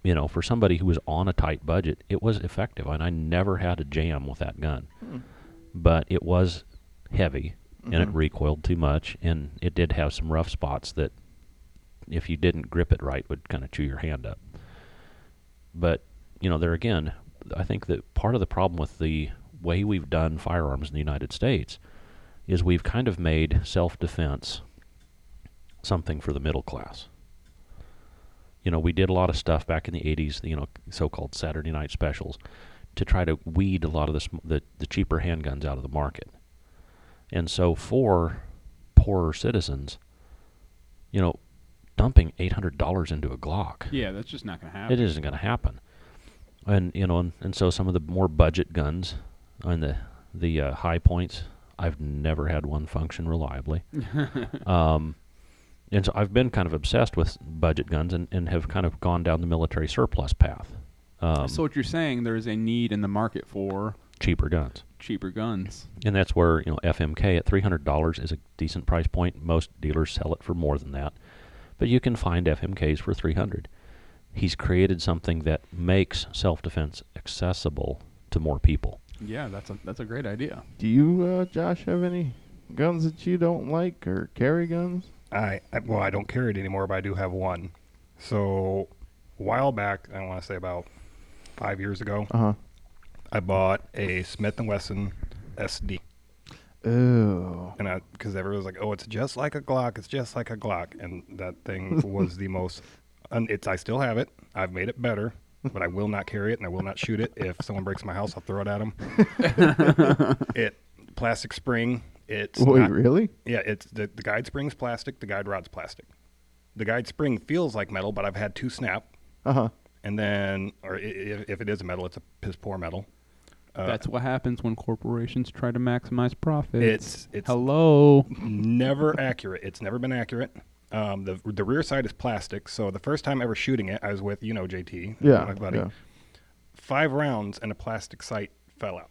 you know, for somebody who was on a tight budget, it was effective, and I never had a jam with that gun. Hmm. But it was heavy, and it Mhm. recoiled too much, and it did have some rough spots that, if you didn't grip it right, would kind of chew your hand up. But you know, there again, I think that part of the problem with the way we've done firearms in the United States is we've kind of made self-defense something for the middle class. You know, we did a lot of stuff back in the 80s, you know, so-called Saturday night specials to try to weed a lot of the, sm- the the cheaper handguns out of the market. And so for poorer citizens, you know, dumping $800 into a Glock Yeah, that's just not going to happen. it isn't going to happen. And you know, and, and so some of the more budget guns on the the uh, Hi-Points, I've never had one function reliably. um, and so I've been kind of obsessed with budget guns and, and have kind of gone down the military surplus path. Um, so what you're saying, there's a need in the market for cheaper guns, cheaper guns. and that's where you know FMK at three hundred dollars is a decent price point. Most dealers sell it for more than that, but you can find FMKs for three hundred. He's created something that makes self-defense accessible to more people. Yeah, that's a that's a great idea. Do you, uh, Josh, have any guns that you don't like or carry guns? I, I well, I don't carry it anymore, but I do have one. So, a while back, I want to say about five years ago, Uh huh. I bought a Smith and Wesson SD, Oh. and I because everyone was like, "Oh, it's just like a Glock. It's just like a Glock," and that thing was the most. And it's I still have it. I've made it better, but I will not carry it and I will not shoot it. If someone breaks my house, I'll throw it at them. it plastic spring. It's Wait, not- really? yeah, it's the, the guide spring's plastic, the guide rod's plastic. The guide spring feels like metal, but I've had two snap, Uh huh. and then, or i- i- if it is a metal, it's a piss poor metal. Uh, That's what happens when corporations try to maximize profits. It's it's Hello. never accurate. It's never been accurate. Um, the the rear side is plastic. So the first time ever shooting it, I was with you know JT, Yeah. my buddy. yeah. Five rounds and a plastic sight fell out.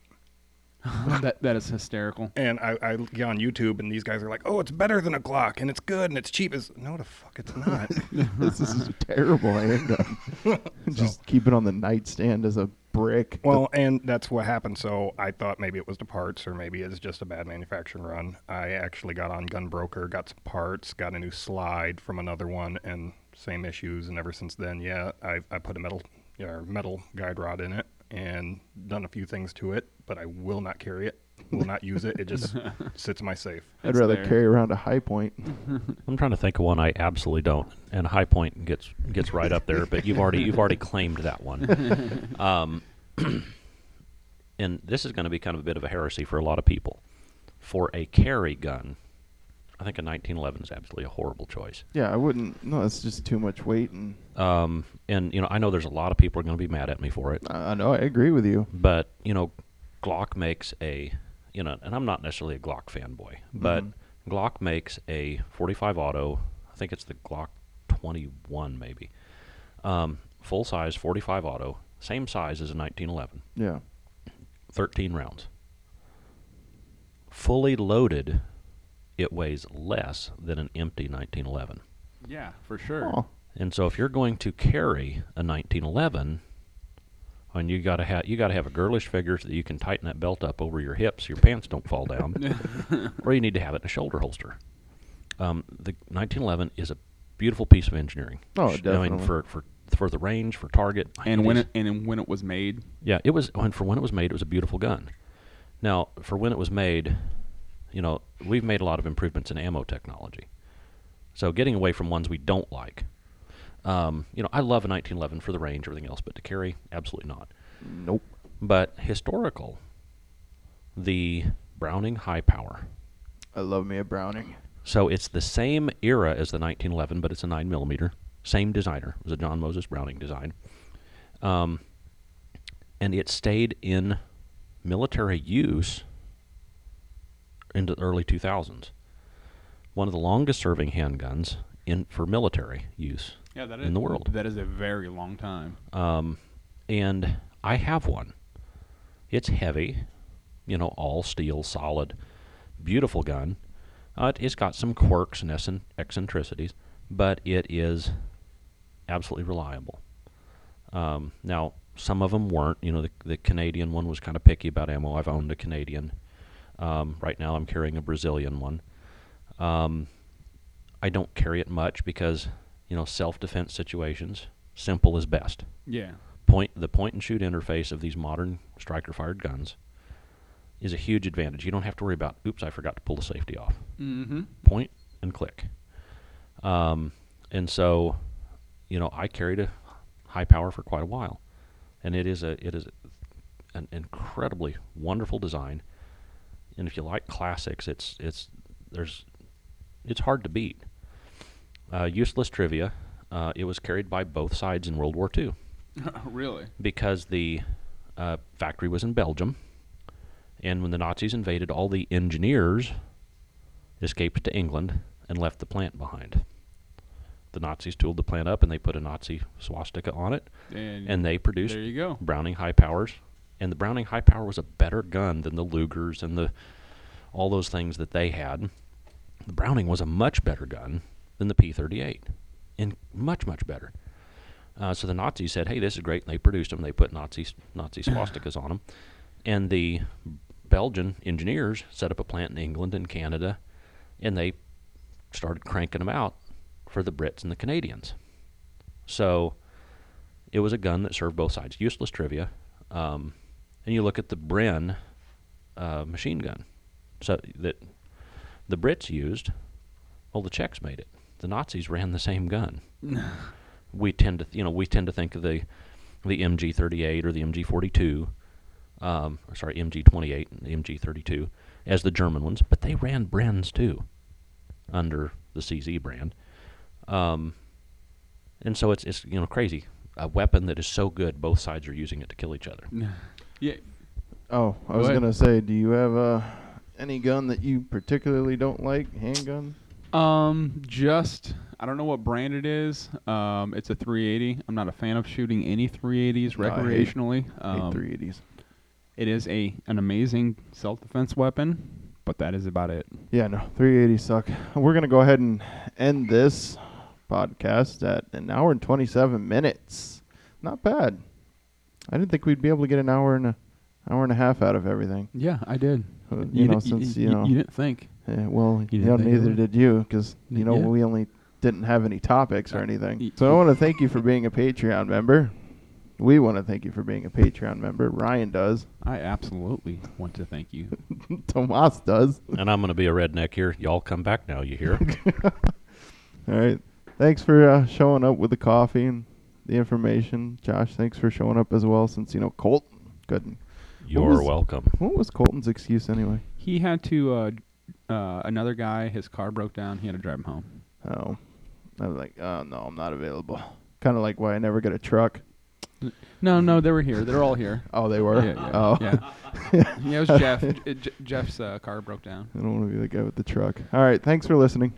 that that is hysterical. And I, I get on YouTube, and these guys are like, "Oh, it's better than a Glock, and it's good, and it's cheap." Is no, the fuck, it's not. this is a terrible handgun. Just keep it on the nightstand as a brick. well, and that's what happened. So I thought maybe it was the parts, or maybe it's just a bad manufacturing run. I actually got on GunBroker, got some parts, got a new slide from another one, and same issues. And ever since then, yeah, I I put a metal, or metal guide rod in it, and done a few things to it, but I will not carry it. Will not use it. It just sits in my safe. I'd It's rather there. carry around a Hi-Point. I'm trying to think of one I absolutely don't, and a Hi-Point gets gets right up there. But you've already you've already claimed that one. Um, and this is going to be kind of a bit of a heresy for a lot of people. For a carry gun, I think a 1911 is absolutely a horrible choice. Yeah, I wouldn't. No, it's just too much weight, and Um, and you know, I know there's a lot of people are going to be mad at me for it, I I know I agree with you. but you know, Glock makes a, you know, and I'm not necessarily a Glock fanboy, but Mhm. Glock makes a 45 auto. I think it's the Glock 21 maybe, um, full size 45 auto, same size as a 1911, Yeah. 13 rounds. Fully loaded, it weighs less than an empty 1911. Yeah, for sure. Oh, And so if you're going to carry a 1911, and you gotta have you gotta have a girlish figure so that you can tighten that belt up over your hips, so your pants don't fall down, or you need to have it in a shoulder holster. Um, the 1911 is a beautiful piece of engineering. Oh, Sh- I mean, for for for the range, for target, and when is- it and when it was made, yeah, it was when for when it was made, it was a beautiful gun. Now, for when it was made, you know, we've made a lot of improvements in ammo technology. So getting away from ones we don't like. Um, you know, I love a 1911 for the range, everything else, but to carry, absolutely not. nope. But historical, the Browning High Power. I love me a Browning. So it's the same era as the 1911, but it's a 9 millimeter. Same designer. It was a John Moses Browning design. Um, and it stayed in military use into the early 2000s. One of the longest serving handguns in for military use. yeah, that In the world. That is a very long time. Um, and I have one. It's heavy, you know, all steel, solid, beautiful gun. Uh, it's got some quirks and eccen- eccentricities, but it is absolutely reliable. Um, now, some of them weren't. You know, the, the Canadian one was kind of picky about ammo. I've owned a Canadian. Um, right now, I'm carrying a Brazilian one. Um, I don't carry it much because, you know, self-defense situations, simple is best Yeah. point the point and shoot interface of these modern striker fired guns is a huge advantage. You don't have to worry about oops, I forgot to pull the safety off. Mm-hmm. Point and click. Um, and so, you know, I carried a high power for quite a while, and it is a it is an incredibly wonderful design. And if you like classics, it's it's there's it's hard to beat. Uh, useless trivia. Uh, it was carried by both sides in World War II really? because the uh, factory was in Belgium, and when the Nazis invaded, all the engineers escaped to England and left the plant behind. The Nazis tooled the plant up, and they put a Nazi swastika on it, And, and they produced there you go. Browning High Powers, and the Browning High Power was a better gun than the Lugers and the all those things that they had. The Browning was a much better gun than the P38, and much much better. Uh, so the Nazis said, "Hey, this is great," and they produced them. They put Nazi Nazi swastikas on them, and the Belgian engineers set up a plant in England and Canada, and they started cranking them out for the Brits and the Canadians. So it was a gun that served both sides. Useless trivia. Um, and you look at the Bren uh, machine gun, so that the Brits used. Well, the Czechs made it. The Nazis ran the same gun. we tend to, you know, we tend to think of the the MG38 or the MG42. um, or sorry, MG28 and MG32 as the German ones, but they ran Brens too under the CZ brand. Um, and so it's it's you know crazy. A weapon that is so good, both sides are using it to kill each other. Yeah. Oh, I was gonna say, do you have uh, any gun that you particularly don't like? Handgun? Um, just I don't know what brand it is. Um, it's a 380. I'm not a fan of shooting any 380s No, I hate- recreationally. Um, 380s. It is a an amazing self-defense weapon, but that is about it. Yeah, no, 380 suck. We're gonna go ahead and end this podcast at an hour and 27 minutes. Not bad. I didn't think we'd be able to get an hour and a hour and a half out of everything. Yeah, I did. Uh, you, know, di- since y- you know, you didn't think. yeah, well, you you know, didn't think it neither did you, because you know Yeah. we only didn't have any topics or Uh, anything. So I want to thank you for being a Patreon member. We want to thank you for being a Patreon member. Ryan does. I absolutely want to thank you. Thomas does. and I'm going to be a redneck here. Y'all come back now. You hear? All right. Thanks for uh, showing up with the coffee and the information. Josh, thanks for showing up as well since, you know, Colton couldn't. You're was- welcome. What was Colton's excuse anyway? He had to. Uh, uh, another guy, his car broke down. He had to drive him home. Oh. I was like, oh, no, I'm not available. Kind of like why I never get a truck. No, no, they were here. They're all here. Oh, they were? Yeah, yeah, Oh. yeah. yeah, it was Jeff. J- J- Jeff's uh, car broke down. I don't want to be the guy with the truck. All right. Thanks for listening.